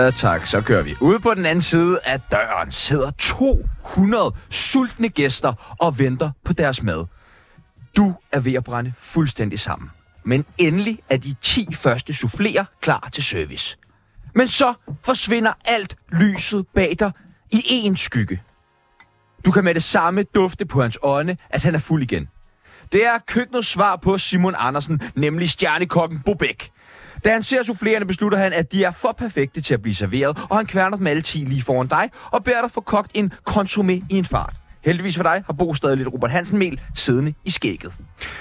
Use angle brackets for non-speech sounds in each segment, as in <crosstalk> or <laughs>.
Ja, tak, så kører vi. Ude på den anden side af døren sidder 200 sultne gæster og venter på deres mad. Du er ved at brænde fuldstændig sammen. Men endelig er de 10 første souffléer klar til service. Men så forsvinder alt lyset bag dig i en skygge. Du kan med det samme dufte på hans ånde, at han er fuld igen. Det er køkkenets svar på Simon Andersen, nemlig stjernekokken Bobek. Da han ser soufflerende, beslutter han, at de er for perfekte til at blive serveret, og han kværner dem alle 10 lige foran dig, og beder dig få kogt en consommé i en fart. Heldigvis for dig har Bo stadig lidt Robert Hansen-mel siddende i skægget.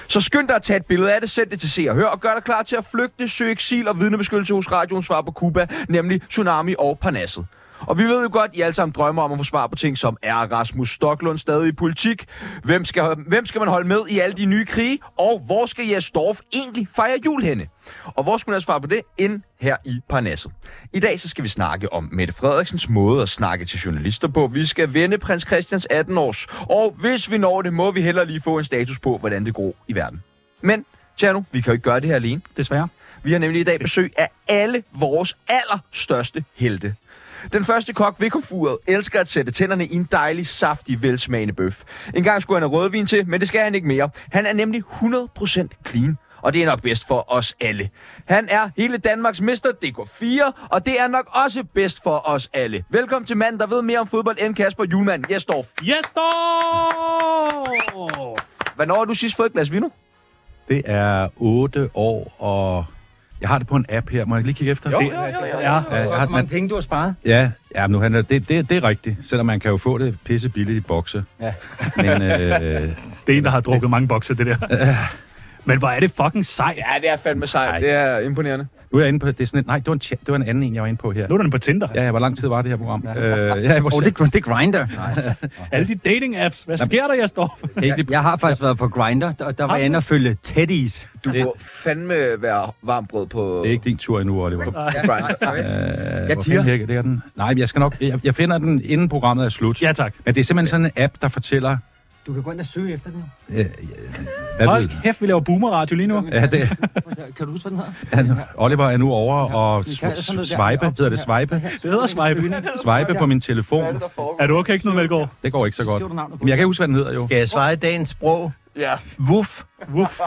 Så skynd dig at tage et billede af det, send det til Se og Hør, og gør dig klar til at flygte, søge eksil og vidnebeskyttelse hos radioens svar på Cuba, nemlig Tsunami og Parnasset. Og vi ved jo godt, I alle sammen drømmer om at få svar på ting som, er Rasmus Stocklund stadig i politik? Hvem skal, hvem skal man holde med i alle de nye krige? Og hvor skal Jes Dorf egentlig fejre jul henne? Og hvor skulle jeg svare på det? Ind her i Parnasset. I dag så skal vi snakke om Mette Frederiksens måde at snakke til journalister på. Vi skal vende prins Christians 18 års. Og hvis vi når det, må vi heller lige få en status på, hvordan det går i verden. Men, Tjerno, vi kan jo ikke gøre det her alene. Desværre. Vi har nemlig i dag besøg af alle vores allerstørste helte. Den første kok ved komfuret elsker at sætte tænderne i en dejlig, saftig, velsmagende bøf. En gang skulle han have rødvin til, men det skal han ikke mere. Han er nemlig 100% clean. Og det er nok bedst for os alle. Han er hele Danmarks mester DK4, og det er nok også bedst for os alle. Velkommen til manden, der ved mere om fodbold end Kasper Julemand, Jesdorf. Jesdorf! Hvornår har du sidst fået et glas vino? Det er 8 år, og jeg har det på en app her. Må jeg lige kigge efter? Jo, det, jo, jo, jo. Ja, Ja, jeg har, mange man, penge du har sparet? ja, ja nu handler det, det, det er rigtigt, selvom man kan jo få det pisse billigt i bokse. Ja. Men øh, <laughs> Det er en, der har drukket mange bokse, det der. <laughs> Men hvor er det fucking sejt. Ja, det er fandme sejt. Nej. Det er imponerende. nu er jeg inde på, det er sådan et, nej, det var, en, det var en anden en, jeg var inde på her. Nu er den på Tinder. Ja, ja, hvor lang tid var det her program? Ja, øh, ja, jeg var Oh, det, er- det er Grindr. Alle de dating-apps. Hvad sker der, Jesdorf? egentlig, Jeg har faktisk været på Grindr, og der var jeg inde og følge Teddy's. Du Det- må fandme være varmt brød på... det er ikke din tur endnu, Oliver. Grindr. Øh, Jeg hvor tiger. fanden Det er den. Nej, men jeg skal nok, jeg, jeg finder den, inden programmet er slut. Ja, tak. Men det er simpelthen sådan en app, der fortæller, Du kan gå ind og søge efter den. øh, hvad ved, Hold kæft, vi laver boomer-radio lige nu. ja, det, Kan du huske, hvad den hedder? Oliver er nu over og Vi kan sådan noget der. swipe, hedder det swipe? Det hedder swipe. Swipe på min telefon. Er du okay, Knud Melgaard? Det går ikke så godt. Men jeg kan ikke huske, hvad den hedder jo. Skal jeg svare i dagens sprog? Ja. Wuff. Wuff.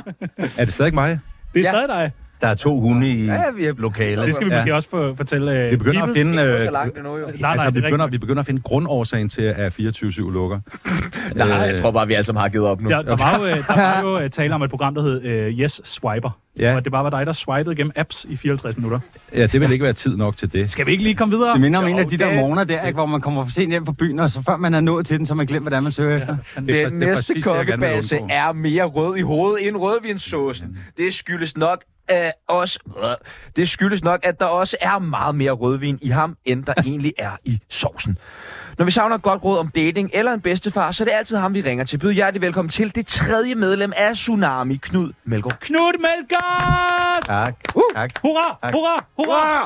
<laughs> Er det stadig mig? Det er Ja. stadig dig. Der er to hunde i Ja, vi er lokalet. Det skal vi Ja. måske også få, fortælle. øh, Vi begynder at Vibe. finde... så Øh, langt endnu, jo. Nej, nej, altså, det vi er begynder, vi begynder at finde grundårsagen til, at 24-7 lukker. <laughs> Nej, jeg Øh, tror bare, vi alle sammen har givet op nu. Der, der var jo, <laughs> øh, der var jo øh, tale om et program, der hed øh, Yes Swiper. Ja. Og at det bare var dig, der swipede gennem apps i 54 minutter. Ja, det vil ikke være tid nok til det. Skal vi ikke lige komme videre? Det minder om en af de Jo, der det- morgener der, ikke, hvor man kommer for sent hjem fra byen, og så før man er nået til den, så man glemt, hvordan man søger efter. Den det er næste det, kokkebase er mere rød i hovedet end rødvinssåsen. Det skyldes nok af os. Det skyldes nok, at der også er meget mere rødvin i ham, end der egentlig er i sovsen. Når vi savner et godt råd om dating eller en bedstefar, så er det altid ham, vi ringer til. Byd hjertelig velkommen til det tredje medlem af Tsunami, Knud Melgaard. Knud Melgaard! Tak. tak. Hurra! Hurra! Hurra!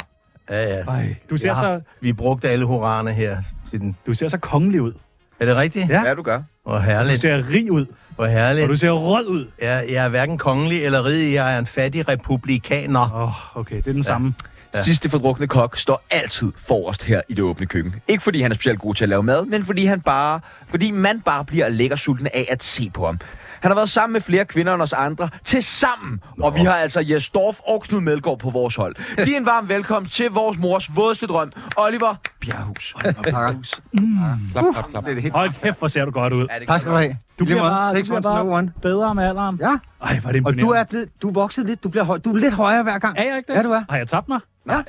Ja, ja. Ej, du ser, Jeg så, vi brugte alle hurrarerne her. Til den. du ser så kongelig ud. Er det rigtigt? Ja. Ja, du gør. Hvor Du herligt. ser rig ud. Hvor herligt. Og du ser rød ud. Jeg, jeg er hverken kongelig eller rig. Jeg er en fattig republikaner. Åh, oh, okay, det er den samme. Ja. Sidste fordrukne kok står altid forrest her i det åbne køkken. Ikke fordi han er specielt god til at lave mad, men fordi han bare, fordi man bare bliver lækker sulten af at se på ham. Han har været sammen med flere kvinder end os andre til sammen, og vi har altså Jes Dorf og Knud Melgaard på vores hold. <laughs> Giv en varm velkommen til vores mors vådeste drøm, Oliver Bjerghus. Klap, klap, klap. Hold kæft, hvor ser du godt ud. Ja, det Tak skal du have. Du bliver bare, du bliver bare one. bedre med alderen. Ja, Ej, hvor er det og imponerende. du er blevet, du er vokset lidt, du, bliver høj, du er lidt højere hver gang. Er jeg ikke det? Ja, du er. Har jeg tabt mig? Ja.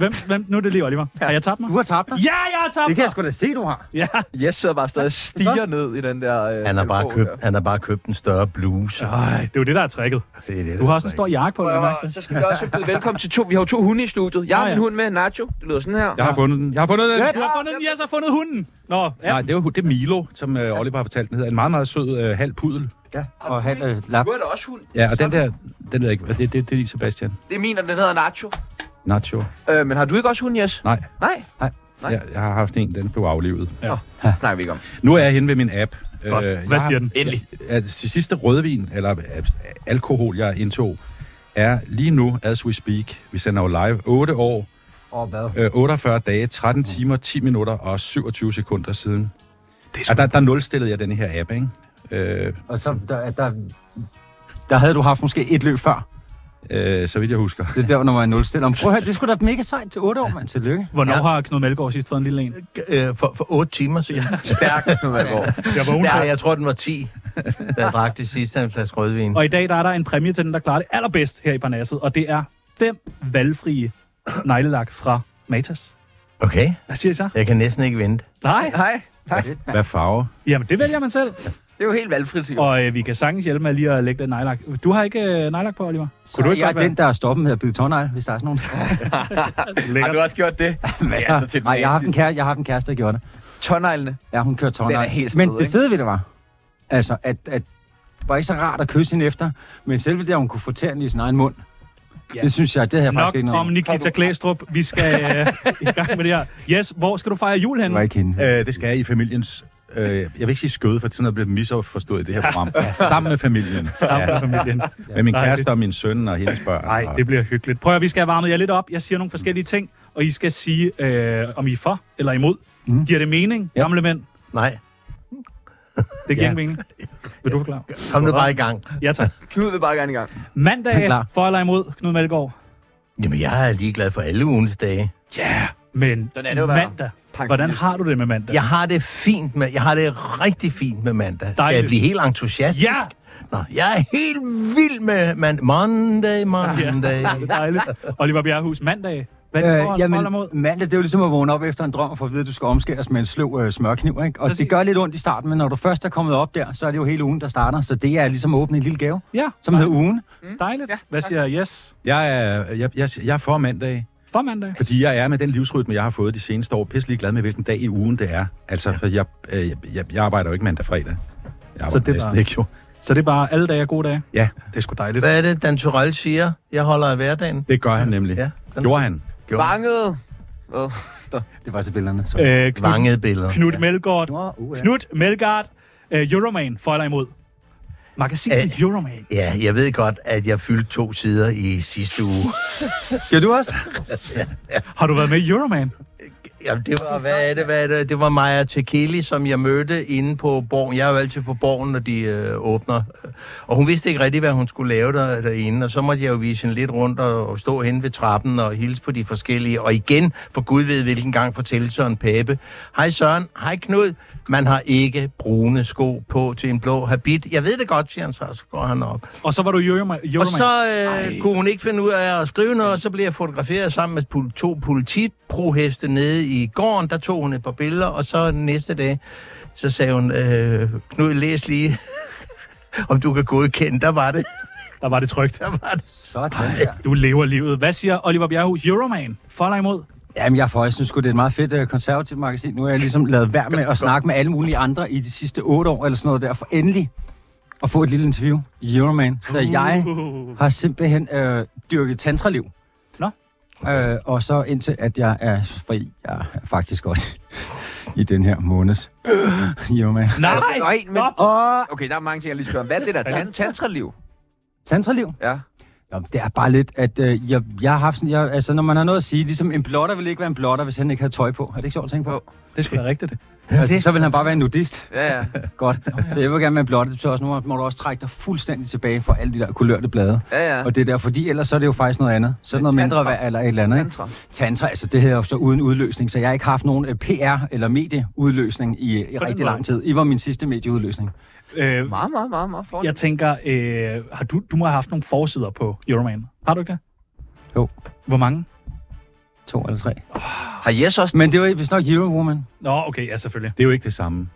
Hvem, hvem, nu er det lige Oliver. Har jeg tabt mig? Du har tabt dig. Ja, jeg har tabt Det kan jeg mig! sgu da se, du har. Ja. Jes sidder bare stadig og stiger ned i den der... Øh, Han har, bare købt, der. han har bare købt en større bluse. Ej, det er jo det, der er tricket. Det er det, Du har også en stor jakke på, Prøv at- Så skal vi også byde velkommen til to. Vi har jo to hunde i studiet. Jeg har Ah, ja. min hund med, Nacho. Det lyder sådan her. Jeg har fundet den. Jeg har fundet den. Ja, du har fundet den. Yes, har fundet hunden. Nå, ja. Nej, det er jo det er Milo, som øh, Oliver har fortalt. Den hedder en meget, meget sød øh, halv pudel. Ja, og han øh, lap. Du er da også hund. Ja, og den der, den ved jeg ikke, det, det, det er lige Sebastian. Det er min, og den hedder Nacho. Nacho. Øh, men har du ikke også hund, Jes? Nej. Nej. Nej. Jeg, jeg har haft en, den blev aflivet. snakker vi ikke om. Nu er jeg henne ved min app. Godt. Øh, Hvad siger den? Endelig. Det sidste rødvin, eller øh, alkohol, jeg indtog, er lige nu, as we speak, vi sender jo live, 8 år, Og hvad? øh, 48 dage, 13 timer, 10 minutter og 27 sekunder siden. Det er Og der, der nulstillede jeg den her app, ikke? Øh, Og så, der, der, der havde du haft måske et løb før. Øh, så vidt jeg husker. Det er der, når man er nulstillet. Prøv at høre, det skulle da mega sejt til 8 år, mand. Tillykke. Hvornår Ja. har Knud Melgaard sidst fået en lille en? Øh, for, for otte timer siden. Stærk, Knud Melgaard. Jeg vågner. Ja, jeg tror, den var 10, da jeg drak det sidste af en flaske rødvin. Og i dag der er der en præmie til den, der klarer det allerbedst her i Parnasset, og det er fem valgfrie neglelak fra Matas. Okay, Hvad siger I så? jeg kan næsten ikke vente. Nej. Hej. Hej. Hvad farve? Jamen, det vælger man selv. Det er jo helt valgfrit. Jo. Og øh, vi kan sagtens hjælpe med lige at lægge den nejlak. Du har ikke øh, nejlak på, Oliver? Så du ikke jeg er den, der er stoppet med at bide tårnegl, hvis der er sådan nogen. <laughs> Har du også gjort det? <laughs> Masser. altså til den Nej, jeg har haft en kæreste, jeg har haft en kæreste, der gjorde det. Tårneglene. Ja, hun kørte tårnegl. Er Men det ikke? fede ved det var, altså, at, at det var ikke så rart at kysse hende efter, men selve det, at hun kunne få tæerne i sin egen mund, Ja. ja. det synes jeg, det Nok faktisk ikke noget om Nikita Klæstrup. Vi skal øh, i gang med det her. Yes, hvor skal du fejre jul Det henne? var ikke hende. Øh, det skal jeg i familiens... Øh, jeg vil ikke sige skøde, for sådan noget bliver misforstået i det her program. <laughs> Sammen med familien. Sammen med familien. Med min kæreste og min søn og hendes børn. Nej, og- det bliver hyggeligt. Prøv at vi skal have varmet jer lidt op. Jeg siger nogle forskellige ting, og I skal sige, øh, om I er for eller imod. Mhm. Giver det mening, Ja. gamle mænd? Nej, Det giver Ja. ikke mening. Vil du forklare? kom nu bare i gang. Ja, tak. <laughs> Knud vil bare gerne i gang. Er Mandag, for eller imod, Knud Melgaard? Jamen, jeg er ligeglad for alle ugens dage. Ja, yeah, men Sådan er det jo mandag. Hvordan har du det med mandag? Jeg har det fint med, jeg har det rigtig fint med mandag. Kan Dejligt. jeg blive helt entusiastisk? Ja! Nå, jeg er helt vild med man Monday, Monday. Det er <laughs> dejligt. Oliver Bjerghus, mandag. Hvad er det Øh, jamen, mandag, det er jo ligesom at vågne op efter en drøm og få at vide, at du skal omskæres med en sløv øh, smørkniv, ikke? Og Præcis. det gør lidt ondt i starten, men når du først er kommet op der, så er det jo hele ugen, der starter. Så det er ligesom at åbne en lille gave, Ja, som hedder ugen. dejligt. Ja, Hvad siger Yes? Jeg er, jeg, jeg, jeg er for mandag, For mandag. fordi jeg er med den livsrytme, jeg har fået de seneste år, pisselig glad med, hvilken dag i ugen det er. Altså, for jeg, øh, jeg, jeg, arbejder jo ikke mandag fredag. Jeg arbejder det er næsten bare- ikke jo. Så det er bare alle dage er gode dage? Ja, Det er sgu dejligt. Hvad er det, Dan Turell siger? Jeg holder af hverdagen. det gør han nemlig. Ja, Ja. Gjorde han? Banget. Hvad? Det var til billederne. Så. Øh, Knud, Vangede billeder. Knud Melgaard. Nå, uh, ja. Knud Melgaard. Øh, Euroman, for eller imod? Magasinet Euroman. Ja, jeg ved godt, at jeg fyldte to sider i sidste uge. <laughs> Gør du også? <laughs> Har du været med i Euroman? Jamen, det var, hvad er det, hvad er det? Det var Maja Tekeli, som jeg mødte inde på borgen. Jeg er jo altid på borgen, når de øh, åbner. Og hun vidste ikke rigtig, hvad hun skulle lave der, derinde. Og så måtte jeg jo vise hende lidt rundt og, og stå hen ved trappen og hilse på de forskellige. Og igen, for Gud ved hvilken gang, fortælle Søren Pape. Hej Søren, hej Knud. Man har ikke brune sko på til en blå habit. Jeg ved det godt, siger han så, så går han op. Og så var du. Euroman. Og så øh, kunne hun ikke finde ud af at skrive noget, og så blev jeg fotograferet sammen med to politiproheste nede i gården. Der tog hun et par billeder, og så næste dag, så sagde hun, øh, Knud, læs lige, <laughs> om du kan godkende. Der var det. Der var det trygt. Der var det. Sådan der. Du lever livet. Hvad siger Oliver Bjerghus? Euroman, for eller imod? Jamen, jeg, får, jeg synes det er et meget fedt uh, konservativt magasin. Nu har jeg ligesom lavet værd med at snakke med alle mulige andre i de sidste otte år, eller sådan noget der, for endelig at få et lille interview i Euroman. Så jeg Uh. har simpelthen øh, dyrket tantraliv. Nå. Øh, og så indtil, at jeg er fri, jeg er faktisk også <laughs> i den her måneds øh, Euroman. Nej, Nej, men- stop. Og Okay, der er mange ting, jeg lige skal høre. Hvad er det der? Tan- tantraliv? tantraliv? Ja. Jamen, det er bare lidt, at øh, jeg, jeg har haft sådan, jeg, altså når man har noget at sige, ligesom en blotter vil ikke være en blotter, hvis han ikke havde tøj på. Er det ikke sjovt at tænke på? Jo. Det skulle være rigtigt. Altså, så vil han bare være en nudist. Ja, ja. <laughs> Godt. Så jeg vil gerne være. Det betyder også, nu må du også trække dig fuldstændig tilbage fra alle de der kulørte blade. Ja, ja. Og det er der, fordi ellers så er det jo faktisk noget andet. Så er det noget mindre Tantra. værd eller et eller andet. Ikke? Tantra. Tantra, altså det hedder jo så uden udløsning, så jeg har ikke haft nogen øh, PR- eller medieudløsning i, i rigtig lang tid. I var min sidste medieudløsning. Øh, Meget, meget, meget, meget flot. jeg tænker, øh, har du, du må have haft nogle forsider på Euroman. Har du ikke det? Jo. Hvor mange? To eller tre. Har Jes også... Men det var vist nok Eurowoman. Nå, okay, ja, selvfølgelig. Det er jo ikke det samme.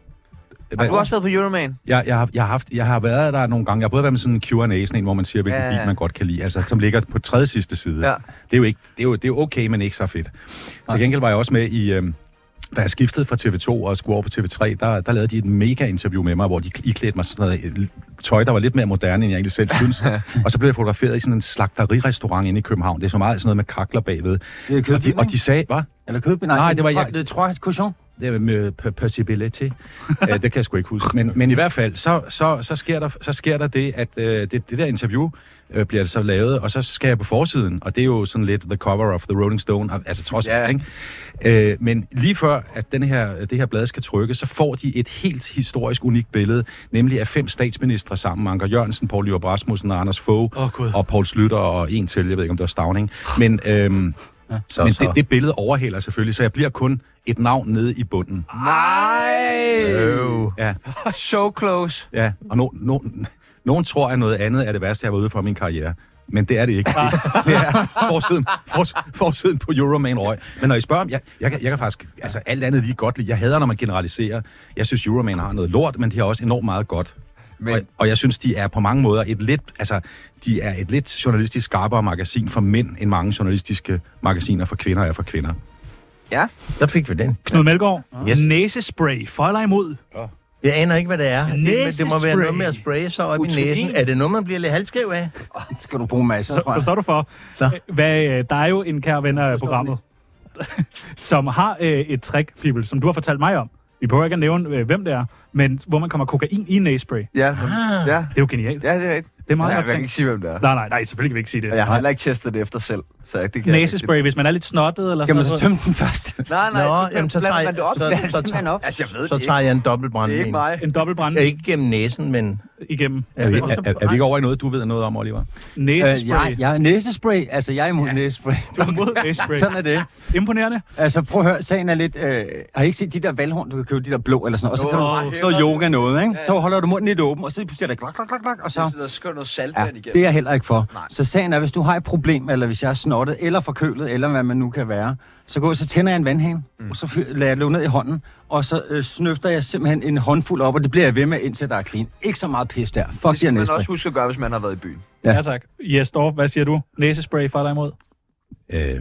Har du også været på Euroman? Jeg, jeg, har, jeg, har haft, jeg har været der nogle gange. Jeg har både været med sådan en Q&A, sådan en, hvor man siger, hvilken Ja, ja, bil man godt kan lide. Altså, som ligger på tredje sidste side. Ja. Det er jo ikke, det er jo, det er okay, men ikke så fedt. Til gengæld var jeg også med i, øhm, da jeg skiftede fra TV2 og skulle over på TV3, der, der lavede de et mega interview med mig, hvor de iklædte mig sådan noget øh, tøj, der var lidt mere moderne, end jeg egentlig selv synes. <laughs> og så blev jeg fotograferet i sådan en slagterirestaurant inde i København. Det er så meget sådan noget med kakler bagved. Det er Og de, og de sagde, hvad? Eller kødbinding? Nej, det var jeg. jeg- Det trois cushion. Det er med possibility. uh, <laughs> det kan jeg sgu ikke huske. Men, men i hvert fald, så, så, så, sker, der, så sker der det, at uh, det, det der interview uh, bliver så lavet, og så skal jeg på forsiden, og det er jo sådan lidt the cover of the Rolling Stone, al- altså trods Ja. ikke? Uh, men lige før, at den her, det her blad skal trykke, så får de et helt historisk unikt billede, nemlig af fem statsministre sammen, Anker Jørgensen, Poul Lyrup Rasmussen og Anders Fogh, Gud. og Poul Slytter og en til, jeg ved ikke, om det var Stavning. Men, øhm, Så, men så. det, det billede overhælder selvfølgelig, så jeg bliver kun et navn nede i bunden. Nej! Øv. Ja, <laughs> So close. Ja, og no, no, nogen tror, at noget andet er det værste, jeg har været ude for min karriere. Men det er det ikke. <laughs> Det, det er forsiden, fors, forsiden på Euroman Røg. Men når I spørger om, jeg, jeg, kan, jeg kan faktisk, altså alt andet lige godt lide. Jeg hader, når man generaliserer. Jeg synes, Euroman har noget lort, men de har også enormt meget godt. Men Og, og jeg synes, de er på mange måder et lidt, altså, de er et lidt journalistisk skarpere magasin for mænd, end mange journalistiske magasiner for kvinder er for kvinder. ja, Der fik vi den. Knud Melgaard, Yes. næsespray, for eller imod? Jeg aner ikke, hvad det er. Det, men det må være noget med at spraye sig op i Utopi. næsen. Er det noget, man bliver lidt halvskæv af? Det skal du bruge masser, Så, tror jeg. så er du for. Så. Hvad, øh, der er jo en kær ven af programmet, <laughs> som har øh, et trick, people, som du har fortalt mig om. Vi behøver ikke at nævne, øh, hvem det er, men hvor man kommer kokain i. Det ja, Ah. ja, er jo genialt. ja, det er rigtigt. Det er meget Ja, godt jeg kan ikke sige, hvem det er. Nej, nej, nej, selvfølgelig kan vi ikke sige det. Og jeg har heller ikke testet det efter selv. Så det kan Næsespray, hvis man er lidt snottet eller sådan man så noget. tømme den først? Nej, nej, Nå, så, jamen, så tager man det op. jeg- så- så- simpelthen op. Altså, jeg ved Så tager jeg en dobbelt Det er ikke mig. En dobbeltbrand Ikke gennem næsen, men... igennem. Ja, Er vi, Og er, så- er, er vi ikke over i noget, du ved noget om, Oliver? Næsespray. Øh, jeg, jeg næsespray. Altså, jeg er imod næsespray. Du er mod næsespray. <laughs> Sådan er det. Imponerende. Altså, prøv at høre, sagen er lidt... Øh, har I ikke set de der valghorn, du kan købe, de der blå eller sådan noget? Og så kan du slå yoga noget, ikke? Så holder du munden lidt åben, og så pludselig er der klak, klak, klak, klak, og så... Noget Ja, saltvand det igennem. er jeg heller ikke for. Nej. Så sagen er, hvis du har et problem, eller hvis jeg er snottet, eller forkølet, eller hvad man nu kan være, så går så tænder jeg en vandhane, mm. og så fyr- lader jeg det ned i hånden, og så øh, snøfter jeg simpelthen en håndfuld op, og det bliver jeg ved med, indtil der er clean. Ikke så meget pis der. Fuck Det de her skal man næsespray. også huske at gøre, hvis man har været i byen. Ja. Ja, tak. Yes, Dorf, hvad siger du? Næsespray for dig imod? Øh, jeg,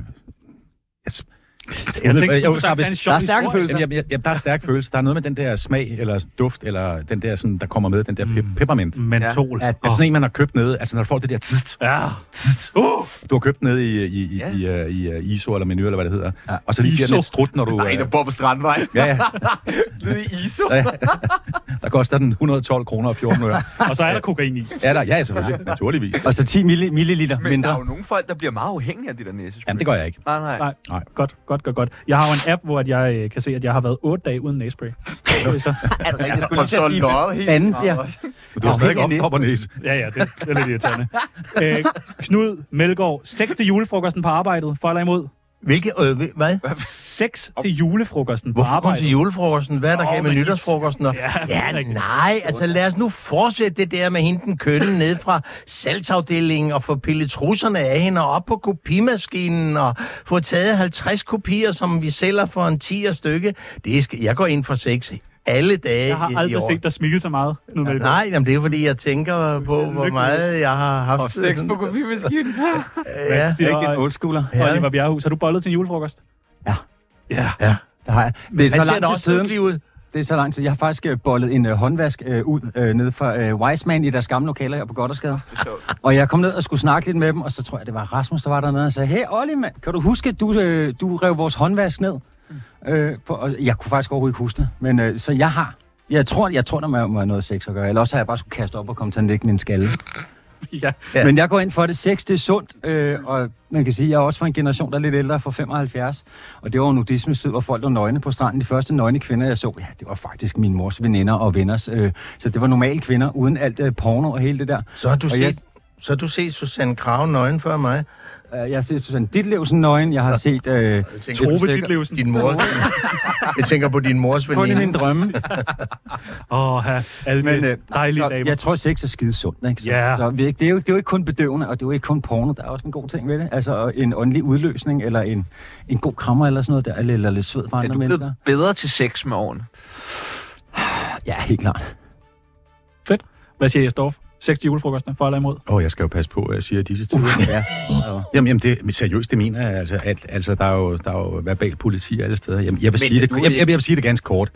Jeg tænkte, jeg- sagtens jeg- have en sjov Der er stærke følelser. Jamen, jeg, jeg, der er stærk følelse. Der er noget med den der smag, eller duft, eller den der, sådan, der kommer med, den der Mm. mm. peppermint. Mentol. Ja. Altså sådan en, man har købt nede, altså når du får det der tst, ja. tst, Uh, du har købt nede i, i, i, Ja. i, i, i, i ISO eller menu, eller hvad det hedder. Ja. Og så lige giver ISO. den et strut, når du... Nej, øh, der bor på Strandvej. ja, ja, <laughs> Nede i ISO. ja. Der koster den 112 kroner og 14 øre. <laughs> og så er der kokain i. Ja, der, ja, selvfølgelig. Naturligvis. Og så 10 milli- milliliter Men der mindre. er jo nogle folk, der bliver meget afhængige af de der næsespray. Jamen, det gør jeg ikke. Nej, nej. Nej, Nej. godt, godt, godt, godt. Jeg har jo en app, hvor at jeg øh, kan se, at jeg har været 8 dage uden næsespray. Så er det så. Er det rigtigt? Jeg skulle så sige, løjet helt fanden. Men du har stadig op, og næse. Ja, ja, det, det er lidt irriterende. <laughs> Øh, Knud Melgaard, 6 til julefrokosten på arbejdet, for eller imod? Hvilke, øh, hvad? 6 til julefrokosten på Hvorfor kun arbejdet. til julefrokosten? Hvad er der Nå, gav med nytårsfrokosten? Og... Ja, Ja, nej, altså lad os nu fortsætte det der med hende den kønne ned fra salgsafdelingen og få pillet trusserne af hende og op på kopimaskinen og få taget 50 kopier, som vi sælger for en 10 stykke. Det skal, jeg går ind for sex alle dage Jeg har aldrig år. set dig smile så meget, Knud Melgaard. Nej, jamen, det er fordi, jeg tænker på, hvor meget jeg har haft. Og sex på kopimaskinen. <laughs> Ja, Siger, Rigtig en oldschooler. Ja. Oliver Bjerghus, har du bollet til en julefrokost? Ja. Ja. ja. Det har jeg. Det er så lang tid også siden. ud. Det er så lang tid. Jeg har faktisk øh, bollet en øh, håndvask øh, ud øh, ned fra øh, Wiseman i deres gamle lokaler her på Goddersgade. Og jeg kom ned og skulle snakke lidt med dem, og så tror jeg, det var Rasmus, der var dernede og sagde, hey Olli, mand, kan du huske, at du, øh, du rev vores håndvask ned? Øh, på, og jeg kunne faktisk overhovedet ikke huske det. Men øh, så jeg har, jeg tror, jeg tror, der må have noget sex at gøre. Eller også har jeg bare skulle kaste op og komme til at lægge en skalle. ja. <laughs> Ja. Ja. Men jeg går ind for det. Sex, det er sundt. Øh, og man kan sige, jeg er også fra en generation, der er lidt ældre, fra 75. Og det var jo nudismens tid, hvor folk var nøgne på stranden. De første nøgne kvinder, jeg så, ja, det var faktisk min mors veninder og venners. Øh, så det var normale kvinder, uden alt øh, porno og hele det der. Så har du Og set, jeg- så har du set Susanne Krav nøgen før mig. Øh, jeg har set Susanne Ditlevsen nøgen. Jeg har set... Øh, Tove. Ditlevsen. din mor. <laughs> jeg tænker på din mors kun i veninde. mine drømme. <laughs> Åh, ha, alle Men øh, dejlige så, damer. jeg tror, sex er skide sundt. Ikke? Så, Ja. så vi, det, er jo, det er jo ikke kun bedøvende, og det er jo ikke kun porno. Der er også en god ting ved det. Altså en åndelig udløsning, eller en, en god krammer, eller sådan noget der, eller, eller lidt sved fra Er andre du mennesker. blevet bedre til sex med årene? Ja, helt klart. Hvad siger Jesdorf? 6 til julefrokosterne, for eller imod? Åh, oh, jeg skal jo passe på, hvad jeg siger i disse tider. <laughs> Ja. Jamen, jamen det, men seriøst, det mener jeg. Altså, at, altså der, er jo, der er jo verbal politi alle steder. Jamen, jeg, vil Men sige det, jeg, jeg, jeg vil sige det ganske kort.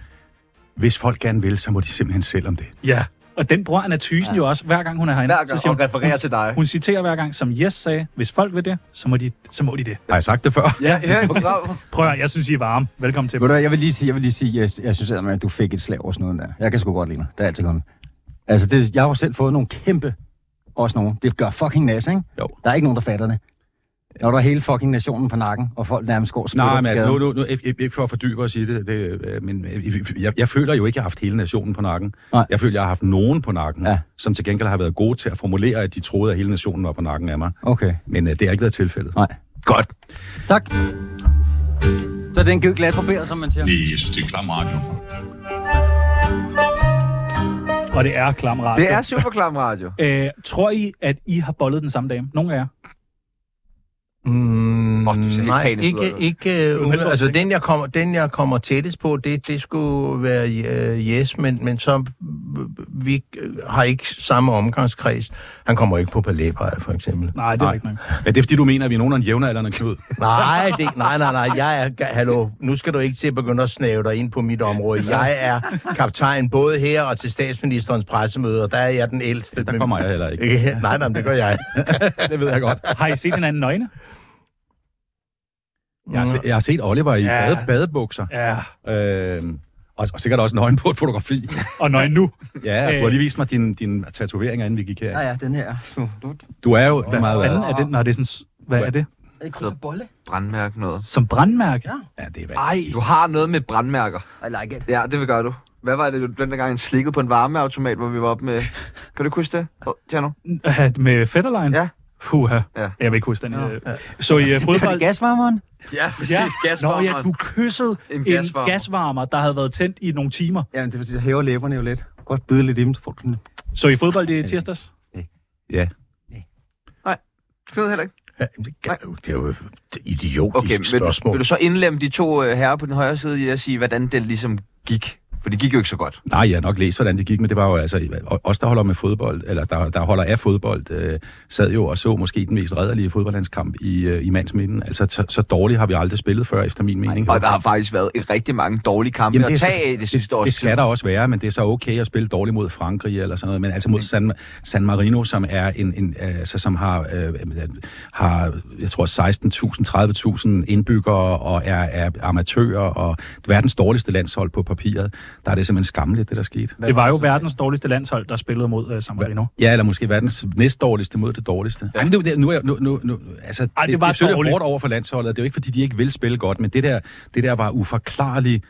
Hvis folk gerne vil, så må de simpelthen selv om det. Ja. Og den bruger Anna Thysen ja. jo også, hver gang hun er herinde. Hver gang, så siger hun, refererer hun, til dig. Hun citerer hver gang, som Yes sagde, hvis folk vil det, så må de, så må de det. Har jeg sagt det før? Ja, Her i programmet. Prøv at jeg synes, I er varme. Velkommen til. Ved du, jeg vil lige sige, jeg vil lige sige, jeg, jeg synes at du fik et slag over snuden der. Jeg kan sgu godt lide dig. Det er altid kun. Altså, det, jeg har jo selv fået nogle kæmpe, også nogle. Det gør fucking nas, ikke? Jo. Der er ikke nogen, der fatter det. Når der er hele fucking nationen på nakken, og folk nærmest går Nej, men altså, nu, nu, nu ikke, ikke for at fordybe og sige det, det øh, men øh, jeg, jeg føler jo ikke, at jeg har haft hele nationen på nakken. Nej. Jeg føler, at jeg har haft nogen på nakken, Ja. som til gengæld har været gode til at formulere, at de troede, at hele nationen var på nakken af mig. Okay, Men øh, det har ikke været tilfældet. nej. Godt. Tak. Så er det en ged glat barberet, som man siger. Nej, jeg synes, det er klam radio. Og det er klam radio. Det er superklam radio. Øh, tror I, at I har bollet den samme dame? Nogle af jer? Mm, Åh, du ser helt nej, ud, ikke, altså. ikke er uh, helt altså den jeg, kommer, den, jeg kommer tættest på, det, det skulle være uh, Yes, men, men så uh, vi øh, har ikke samme omgangskreds. Han kommer ikke på balletbrejer, for eksempel. Nej, det er Nej. ikke nok. Er det fordi, du mener, at vi er nogen af en jævnaldrende knud? <laughs> Nej, det, nej, nej, nej, jeg er, hallo, nu skal du ikke til at begynde at snæve dig ind på mit område. Jeg er kaptajn både her og til statsministerens pressemøde, og der er jeg den ældste. Der kommer jeg heller ikke. ikke. <laughs> Nej, nej, men det gør jeg. <laughs> det ved jeg godt. Har I set hinanden nøgne? Jeg har, set, jeg har set Oliver i Ja. ja. bade, badebukser. Ja. Øh, og, og sikkert også nøgen på et fotografi. <laughs> Og nøgne nu. Ja, Øh. du har lige vist mig dine din tatoveringer, inden vi gik her. Ja, ja, den her. Du, du, Du er jo Hvad meget... fanden er det? Nå, det er sådan... Hvad er det? ikke så bolle. Brandmærke noget. Som brandmærke? Ja, det er hvad. Ej. Du har noget med brandmærker. I like it. Ja, det vil gøre du. Hvad var det, du den der gang slikkede på en varmeautomat, hvor vi var oppe med... <laughs> Kan du huske det, Tjerno? Øh, Med Fetterline? Ja. Puha. Ja. Jeg vil ikke huske den. øh. Så I uh, fodbold... det gasvarmeren? Ja, præcis. Ja. Gasvarmeren. Nå ja, du kyssede En gasvarmer. en gasvarmer, der havde været tændt i nogle timer. Jamen, det er fordi, der hæver læberne jo lidt. Godt bide lidt i dem, så får du den. Så I fodbold i tirsdags? Ja. Knud heller ikke. Ja, det, er jo- det er jo et idiotisk Okay, vil, du- spørgsmål. vil du så indlemme de to øh, herrer på den højre side i at sige, hvordan det ligesom gik? For det gik jo ikke så godt. Nej, jeg har nok læst, hvordan det gik, men det var jo altså, os, der holder med fodbold, eller der, der holder af fodbold, øh, sad jo og så måske den mest redderlige fodboldlandskamp i, øh, i mandsmidten. Altså, så, så dårligt har vi aldrig spillet før, efter min mening. Og der har faktisk været rigtig mange dårlige kampe Jamen, at det er tage det sidste års Det skal der også være, men det er så okay at spille dårligt mod Frankrig eller sådan noget. Men altså mod San, San Marino, som er en, en altså, som har, øh, har jeg tror 16.000, 30.000 indbyggere og er, er amatører og verdens dårligste landshold på papiret. Der er det simpelthen skamligt, det der skete. Det var jo verdens dårligste landshold, der spillede mod uh, San Marino. Ja, eller måske verdens næstdårligste mod det dårligste. Ja. Ej, nu, nu, nu, nu, nu, altså, Ej, det det, var det er dårligt. hårdt over for landsholdet. Det er jo ikke, fordi de ikke vil spille godt, men det der, det der var uforklarligt,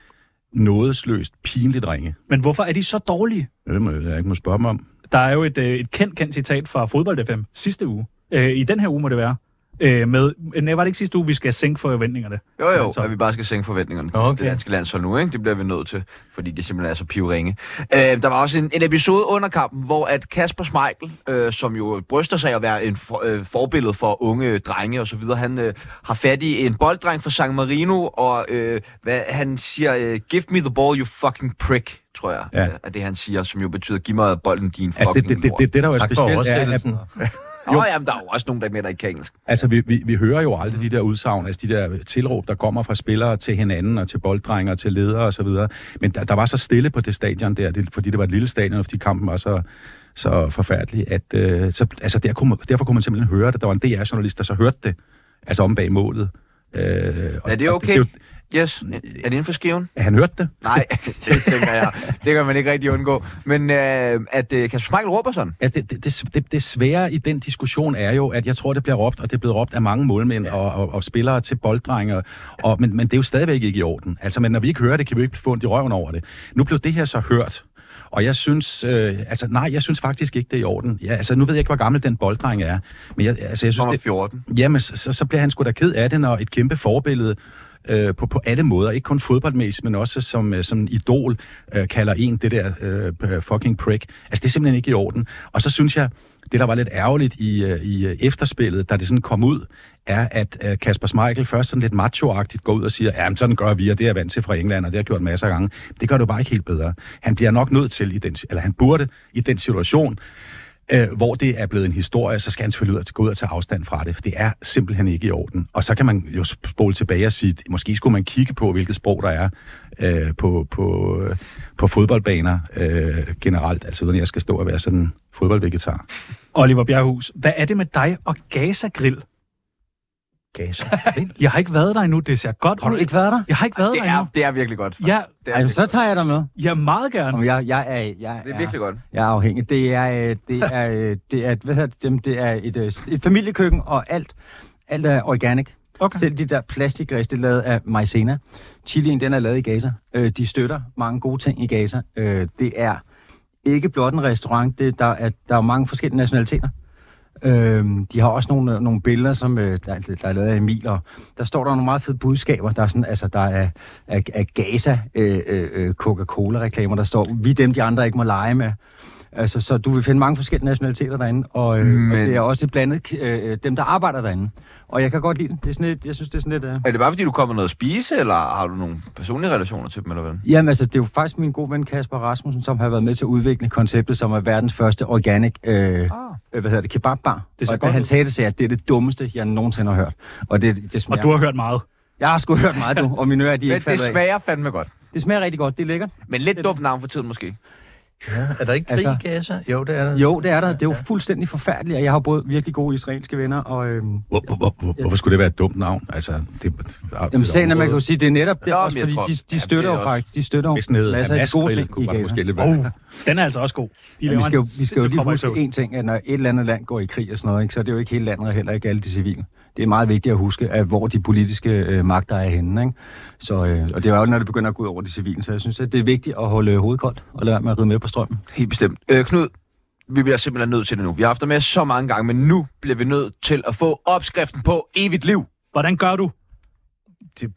nådesløst, pinligt ringe. Men hvorfor er de så dårlige? Ja, Det må jeg ikke må spørge dem om. Der er jo et, øh, et kendt, kendt citat fra Fodbold FM sidste uge. Øh, I den her uge må det være. Øh, med, nej, var det ikke sidste uge, vi skal sænke forventningerne? Jo, jo, Så- at vi bare skal sænke forventningerne til Okay. det danske landshold nu, ikke? Det bliver vi nødt til, fordi det simpelthen er så pivringe. Øh, der var også en, en episode under kampen, hvor at Kasper Schmeichel, øh, som jo bryster sig at være en for, øh, forbillede for unge drenge og så videre, han øh, har fat i en bolddreng fra San Marino, og øh, hvad, han siger, øh, give me the ball, you fucking prick, tror jeg, Ja. er det han siger, som jo betyder, giv mig bolden, din fucking Altså, det, det, det, lort. det, det der jo er specielt, er, at, <laughs> oversættelsen. Nå, jamen, der er jo også nogen, der mener, der ikke kan engelsk. altså, vi, vi, vi hører jo aldrig de der udsagn, altså de der tilråb, der kommer fra spillere til hinanden, og til bolddrenge, og til ledere og så videre. Men der, der var så stille på det stadion der, det, fordi det var et lille stadion, og fordi kampen var så, så forfærdelig, at øh, så, altså, der kunne, derfor kunne man simpelthen høre det. Der var en DR-journalist, der så hørte det, altså om bag målet. Øh, og- Er det og okay? jo- Yes. Er det inden for skiven? han hørte det. Nej, <laughs> det tænker jeg. Det kan man ikke rigtig undgå. Men øh, at øh, Kasper Schmeichel råber sådan. Altså, det, det, det, det, svære i den diskussion er jo, at jeg tror, det bliver råbt, og det er blevet råbt af mange målmænd ja. og, og, og spillere til bolddrenge, og, men, men det er jo stadigvæk ikke i orden. Altså, men når vi ikke hører det, kan vi ikke få ondt i røven over det. Nu blev det her så hørt, og jeg synes, øh, altså nej, jeg synes faktisk ikke, det er i orden. Ja, altså, nu ved jeg ikke, hvor gammel den bolddreng er, men jeg, altså, jeg synes, Nummer det, 14. Jamen, så, så- så bliver han sgu da ked af det, når et kæmpe forbillede øh, på, på alle måder, ikke kun fodboldmæssigt, men også som, øh, som idol, øh, kalder en det der øh, øh, fucking prick. Altså, det er simpelthen ikke i orden. Og så synes jeg, det der var lidt ærgerligt i, øh, i øh, efterspillet, da det sådan kom ud, er, at øh, Kasper Schmeichel først sådan lidt machoagtigt går ud og siger, ja, men sådan gør vi, og det er jeg vant til fra England, og det har jeg gjort masser af gange. Det gør du bare ikke helt bedre. Han bliver nok nødt til, i den, eller han burde i den situation, øh, hvor det er blevet en historie, så skal han selvfølgelig ud og gå ud og tage afstand fra det, for det er simpelthen ikke i orden. Og så kan man jo spole tilbage og sige, måske skulle man kigge på, hvilket sprog der er øh, på, på, på fodboldbaner øh, generelt, altså uden jeg skal stå og være sådan fodboldvegetar. Oliver Bjerghus, hvad er det med dig og Gaza Grill? Gaza. <laughs> Jeg har ikke været der endnu, det ser godt Har du ud. ikke været der? Jeg har ikke været Det der er, endnu. det er virkelig godt. Ja, Det er, Ej, virkelig så tager jeg dig med. jeg ja, meget gerne. Om jeg, jeg, er, jeg, Det er virkelig godt. Jeg er afhængig. Det er, øh, det er, øh, det er, hvad hedder det, dem, det er et, øh, et familiekøkken, og alt, alt er organic. Okay. Selv de der plastikgræs, det er lavet af maizena. Chilien, den er lavet i Gaza. Øh, de støtter mange gode ting i Gaza. Øh, det er ikke blot en restaurant, det, der, er, der er mange forskellige nationaliteter. Øh, de har også nogle, nogle billeder, som øh, der, der er lavet af Emil, og der står der nogle meget fede budskaber. Der er, sådan, altså, der er, er, er Gaza øh, øh, øh Coca-Cola-reklamer, der står, vi dem, de andre ikke må lege med. Altså, så du vil finde mange forskellige nationaliteter derinde, og, øh, Men... og det er også blandet øh, dem, der arbejder derinde. Og jeg kan godt lide det. det er sådan lidt, jeg synes, det er sådan lidt... Øh... Er det bare fordi, du kommer noget at spise, eller har du nogle personlige relationer til dem, eller hvad? Jamen altså, det er jo faktisk min gode ven Kasper Rasmussen, som har været med til at udvikle konceptet, som er verdens første organic, øh, Ah. øh, hvad hedder det, kebabbar. Det ser og godt da han sagde det, sagde at det er det dummeste, jeg nogensinde har hørt. Og det, det smager... Og du har hørt meget. Jeg har sgu hørt meget, du, <laughs> og mine ører, de er Men ikke det af. smager fandme godt. Det smager rigtig godt, det er lækkert. Men lidt dumt navn for tiden måske. Ja, er der ikke krig Altså- i Gaza? Jo, det er der. Jo, det er der. Det er jo fuldstændig forfærdeligt, og jeg har både virkelig gode israelske venner, og... Øhm, Hvor, hvor, hvor, hvor, hvorfor skulle det være et dumt navn? Altså, det, Jamen, sagen er, man kan jo sige, det er netop det, Nå, også fordi tror- de, de støtter er jo også- faktisk, de støtter jo masser af de gode ting i Gaza. måske lidt Oh, den er altså også god. De Ja, vi skal, jo, vi skal jo lige huske en ting, at når et eller andet land går i krig og sådan noget, ikke, så er det jo ikke hele landet og heller ikke alle de civile. Det er meget vigtigt at huske, at hvor de politiske øh, magter er henne. Ikke? Så, øh, og det er jo når det begynder at gå ud over de civile, så jeg synes, at det er vigtigt at holde øh, hovedet koldt og lade være med at ride med på strømmen. Helt bestemt. Øh, Knud, vi bliver simpelthen nødt til det nu. Vi har haft dig med så mange gange, men nu bliver vi nødt til at få opskriften på evigt liv. Hvordan gør du? Øh,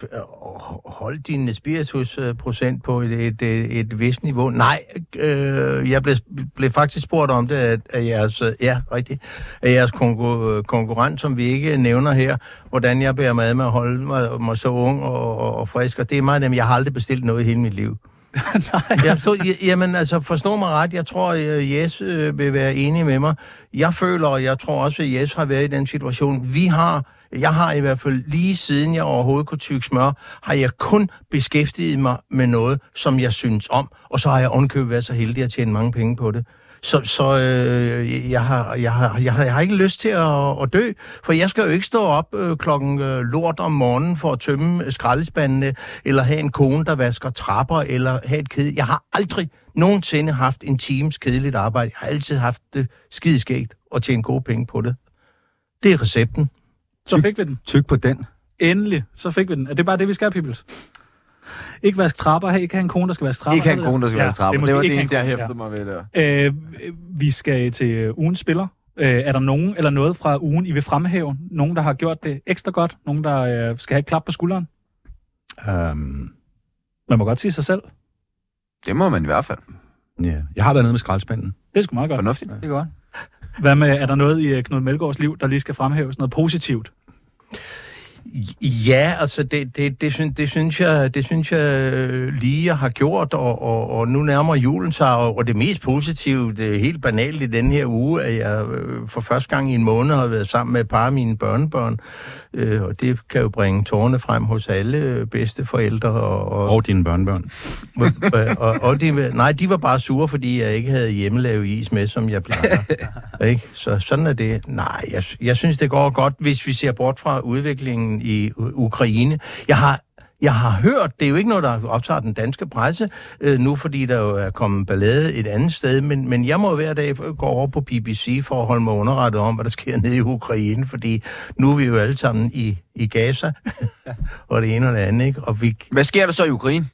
hold din spiritusprocent på et, et, et, et vist niveau. Nej, øh, jeg blev, blev faktisk spurgt om det af, af jeres, øh, ja, rigtigt, af jeres konkur, konkurrent, som vi ikke nævner her, hvordan jeg bærer med med at holde mig, mig så ung og, og, og frisk. Og det er meget nemt. Jeg har aldrig bestilt noget i hele mit liv. <laughs> jeg forstår, ja- jamen altså, forstå mig ret. Jeg tror, at Jes øh, vil være enig med mig. Jeg føler, og jeg tror også, at Jes har været i den situation. Vi har, jeg har i hvert fald lige siden jeg overhovedet kunne tykke smør, har jeg kun beskæftiget mig med noget, som jeg synes om. Og så har jeg ovenkøbet været så heldig at tjene mange penge på det. Så, så øh, jeg, har, jeg, har, jeg, har, jeg har ikke lyst til at, at dø, for jeg skal jo ikke stå op øh, klokken øh, lort om morgenen for at tømme øh, skraldespandene, eller have en kone, der vasker trapper, eller have et ked. Jeg har aldrig nogensinde haft en times kedeligt arbejde. Jeg har altid haft det skideskægt og tjent gode penge på det. Det er recepten. Så fik vi den. Tyk på den. Endelig, så fik vi den. Er det bare det, vi skal, Pibels? Ikke vaske trapper, ikke have en kone, der skal vaske trapper. Ikke have en er det kone, der skal Ja, være straffer. er Det, måske var det ikke eneste, jeg hæftede kone, mig ved der. ja. Øh, vi skal til øh, ugens spiller. Øh, er der nogen eller noget fra ugen, I vil fremhæve? Nogen, der har gjort det ekstra godt? Nogen, der øh, skal have et klap på skulderen? Um, Man må godt sige sig selv. Det må man i hvert fald. ja. Jeg har været nede med skraldespanden. Det er sgu meget godt. Fornuftigt. Det er godt. Hvad med, er der noget i øh, Knud Melgaards liv, der lige skal fremhæves? Noget positivt? Ja, altså det, det, det, synes, det, synes jeg, det synes jeg øh, lige jeg har gjort, og, og, og nu nærmer julen sig, og, og det mest positive, det er helt banalt i den her uge, at jeg øh, for første gang i en måned har været sammen med et par af mine børnebørn, øh, og det kan jo bringe tårerne frem hos alle øh, bedsteforældre. Og, og, Og dine børnebørn. og, og, og de, nej, de var bare sure, fordi jeg ikke havde hjemmelavet is med, som jeg plejer. <laughs> ikke? Så sådan er det. Nej, jeg, jeg synes, det går godt, hvis vi ser bort fra udviklingen i Ukraine. Jeg har jeg har hørt, det er jo ikke noget, der optager den danske presse øh, nu, fordi der jo er kommet ballade et andet sted, men, men jeg må hver dag gå over på BBC for at holde mig underrettet om, hvad der sker nede i Ukraine, fordi nu er vi jo alle sammen i, i Gaza, <laughs> og det ene og det andet, ikke? Og vi, Hvad sker der så i Ukraine?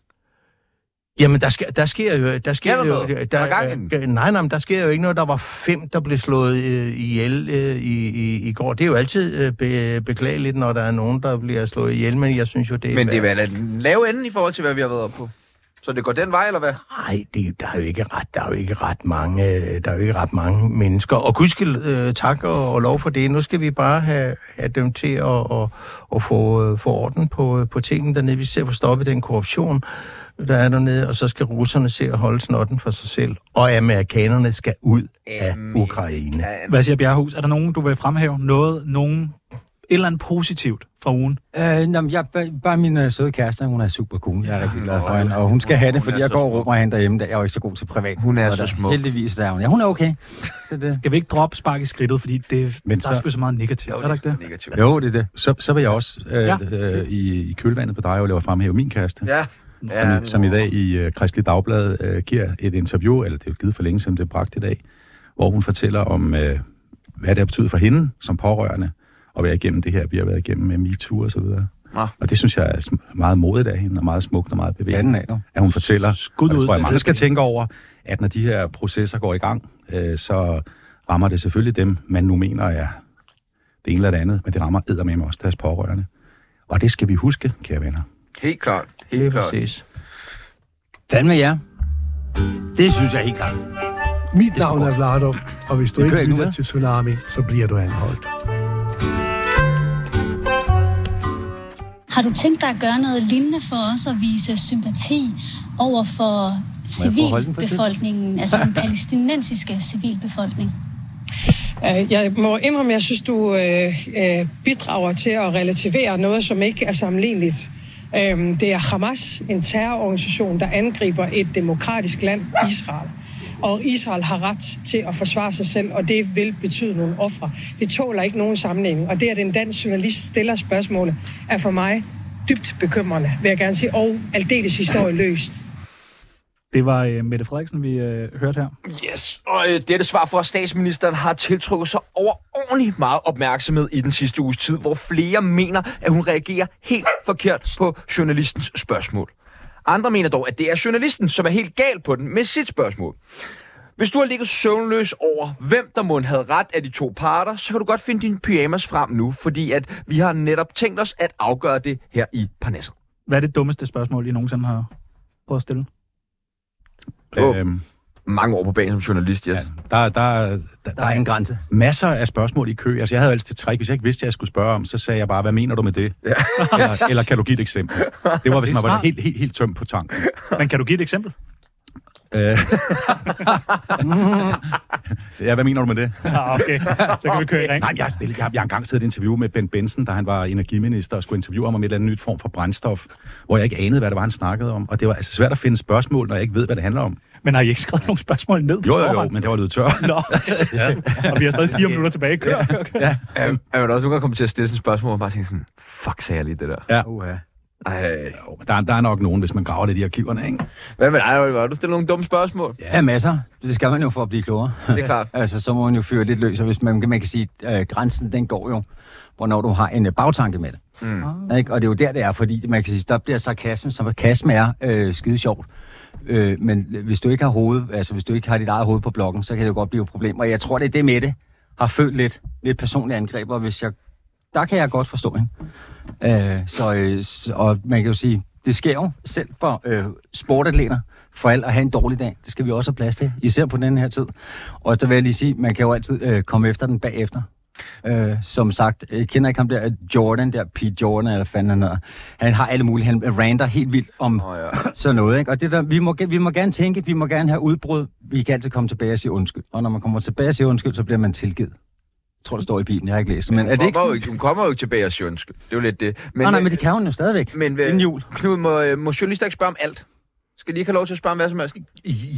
Jamen, der sker, der sker jo... Der sker der jo, noget? Der er gang i øh, nej, nej, men der sker jo ikke noget. Der var fem, der blev slået øh, ihjel øh, i, i, i går. Det er jo altid øh, be, beklageligt, når der er nogen, der bliver slået ihjel, men jeg synes jo, det er... Men det er vel en lave ende i forhold til, hvad vi har været oppe på. Så det går den vej, eller hvad? Nej, det, der er jo ikke ret, der er jo ikke ret mange, øh, der er jo ikke ret mange mennesker. Og gudskel, øh, tak og, og lov for det. Nu skal vi bare have, have dem til at, at, at få, øh, få orden på, på tingene dernede. Vi ser få stoppet den korruption. Der er dernede, og så skal russerne se at holde snotten for sig selv, og amerikanerne skal ud af Ukraine. Hvad siger Bjerghus? Er der nogen, du vil fremhæve? Noget, nogen, et eller andet positivt fra ugen? Øh, nå, men jeg, bare- min øh, søde kæreste, hun er super cool. Jeg er rigtig glad for hende, og hun skal have det, fordi er jeg går og råber hende derhjemme. Jeg er jo ikke så god til privat. Hun er så der- smuk. Heldigvis der er hun. Ja, hun er okay. Så det. Skal vi ikke droppe spark i skridtet, fordi det, Men der er så- sgu så meget negativt, er der ikke det? Negativt. Jo, det er det. Så, så vil jeg også øh, ja. øh, i, i kølvandet på dig, og lave fremhæve min kæreste. Ja. Som, ja. som i dag i øh, Kristelig Dagblad øh, giver et interview, eller det er givet for længe siden, det er bragt i dag, hvor hun fortæller om, øh, hvad det har betydet for hende som pårørende at være igennem det her, vi har været igennem med MeToo og så videre. Nå. Og det synes jeg er meget modigt af hende, og meget smukt og meget bevægende, af at hun fortæller, Skud og det tror jeg mange skal tænke over, at når de her processer går i gang, øh, så rammer det selvfølgelig dem, man nu mener er det ene eller det andet, men det rammer eddermame også deres pårørende. Og det skal vi huske, kære venner. Helt klart. Helt klart. præcis. Fanden med jer. Det synes jeg helt klart. Mit navn er Vlado, og hvis du ikke lytter til Tsunami, så bliver du anholdt. Har du tænkt dig at gøre noget lignende for os at vise sympati over for civilbefolkningen, altså den <laughs> palæstinensiske civilbefolkning? Øh, Jeg må indrømme, at jeg synes, du øh, øh, bidrager til at relativere noget, som ikke er sammenligneligt. Øhm, Det er Hamas, en terrororganisation, der angriber et demokratisk land, Israel. Og Israel har ret til at forsvare sig selv, og det vil betyde nogle ofre. Det tåler ikke nogen sammenligning. Og det, at en dansk journalist stiller spørgsmålet, er for mig dybt bekymrende, vil jeg gerne sige, og aldeles historieløst. Det var øh, Mette Frederiksen, vi øh, hørte her. Yes, og øh, dette svar fra statsministeren har tiltrukket sig overordentligt meget opmærksomhed i den sidste uges tid, hvor flere mener, at hun reagerer helt forkert på journalistens spørgsmål. Andre mener dog, at det er journalisten, som er helt gal på den med sit spørgsmål. Hvis du har ligget søvnløs over, hvem der må have ret af de to parter, så kan du godt finde din pyjamas frem nu, fordi at vi har netop tænkt os at afgøre det her i Parnasset. Hvad er det dummeste spørgsmål, I nogensinde har prøvet at stille? Åh. Øhm, Mange år på banen som journalist, yes. ja, der, der, der, Der er en grænse. masser af spørgsmål i kø. Altså, jeg havde altid et trick. Hvis jeg ikke vidste, hvad jeg skulle spørge om, så sagde jeg bare, hvad mener du med det? Ja. <laughs> eller, eller kan du give et eksempel? Det var, hvis Det man var helt, helt, helt tømt på tanken. Men kan du give et eksempel? Øh. <laughs> ja, hvad mener du med det? Ja, okay. Så kan vi køre i ring. Nej, jeg har, stillet, jeg, har, jeg har engang siddet i et interview med Ben Benson, da han var energiminister, og skulle interviewe ham om et eller andet nyt form for brændstof, hvor jeg ikke anede, hvad det var, han snakkede om. Og det var altså svært at finde spørgsmål, når jeg ikke ved, hvad det handler om. Men har I ikke skrevet nogle spørgsmål ned på Jo, jo, jo, men det var lidt tør. Nå, <laughs> ja. og vi har stadig fire minutter tilbage. Kør, kør, kør. Ja. Um, er man også nogle gange kommet til at stille sådan et spørgsmål, og bare tænke sådan, fuck, sagde jeg lige det der. Ja. Uh, Ej. Jo, men der, er- der er nok nogen, hvis man graver lidt i arkiverne, ikke? Hvad med dig, Oliver? Har du stillet nogle dumme spørgsmål? ja, masser. Det skal man jo for at blive klogere. Det er klart. <laughs> altså, så må man jo fyre lidt løs, og hvis man, man kan sige, at øh, grænsen, den går jo, hvornår du har en øh, bagtanke med det. Mm. Ikke? Og det er jo der, det er, fordi man kan sige, der bliver sarkasme, som sarkasme er øh, skide sjovt. Øh, men hvis du ikke har hoved, altså hvis du ikke har dit eget hoved på blokken, så kan det jo godt blive et problem. Og jeg tror, det er det med det, har følt lidt, lidt personlige angreb, og hvis jeg, der kan jeg godt forstå, hende. Øh, så, øh, og man kan jo sige, det sker jo selv for øh, sportatleter, for alt at have en dårlig dag. Det skal vi også have plads til, især på den her tid. Og så vil jeg lige sige, man kan jo altid øh, komme efter den bagefter. Øh, som sagt, jeg kender ikke ham der, Jordan der, Pete Jordan, eller fanden han hedder. Han har alle mulige, han ranter helt vildt om Åh, ja. sådan noget, ikke? Og det der, vi, må, vi må gerne tænke, vi må gerne have udbrud. Vi kan altid komme tilbage og sige undskyld. Og når man kommer tilbage og siger undskyld, så bliver man tilgivet. Jeg tror, det står i Bibelen, jeg har ikke læst det. Men er det ikke kommer jo sådan? ikke, hun kommer jo ikke tilbage og siger undskyld. Det er jo lidt det. Men, nej, nej, men det kan hun jo stadigvæk. Men Inden hvad, jul. Knud, må, øh, må journalister ikke spørge om alt? Skal de ikke have lov til at spørge om hvad som helst?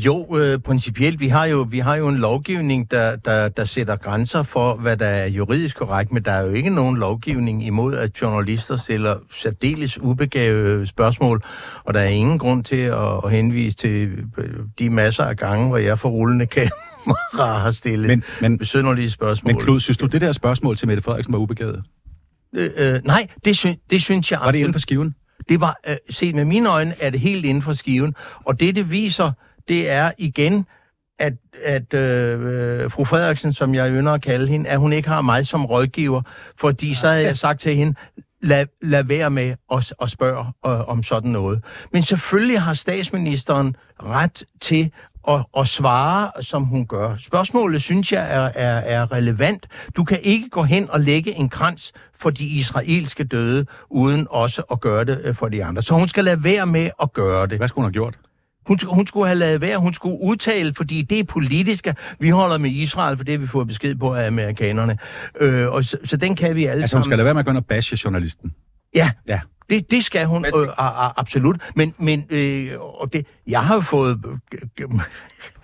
Jo, øh, principielt. Vi har jo, vi har jo en lovgivning, der, der, der sætter grænser for, hvad der er juridisk korrekt, men der er jo ikke nogen lovgivning imod, at journalister stiller særdeles ubegavede spørgsmål, og der er ingen grund til at, at henvise til øh, de masser af gange, hvor jeg for rullende kamera har stillet Men, men, besynderlige spørgsmål. men Klud, synes du, det der spørgsmål til Mette Frederiksen var ubegavet? Øh, øh, nej, det, sy- det synes jeg Var det inden for skiven? Det var, øh, set med mine øjne, er det helt inden for skiven. Og det, det viser, det er igen, at, at øh, øh, fru Frederiksen, som jeg ynder at kalde hende, at hun ikke har mig som rådgiver, fordi så havde jeg sagt til hende, lad, lad være med at, at spørge øh, om sådan noget. Men selvfølgelig har statsministeren ret til og, og svare, som hun gør. Spørgsmålet, synes jeg, er, er, er relevant. Du kan ikke gå hen og lægge en krans for de israelske døde, uden også at gøre det øh, for de andre. Så hun skal lade være med at gøre det. Hvad skulle hun have gjort? Hun, hun skulle have lavet være, hun skulle udtale, fordi det er politiske. Vi holder med Israel, for det har vi fået besked på af amerikanerne. Øh, og så, så den kan vi alle Altså, hun sammen... skal lade være med at gå ind og bashe journalisten. Ja, Ja. Det, det skal hun Men- øh, absolut. Men, men øh, og det, jeg har jo fået øh,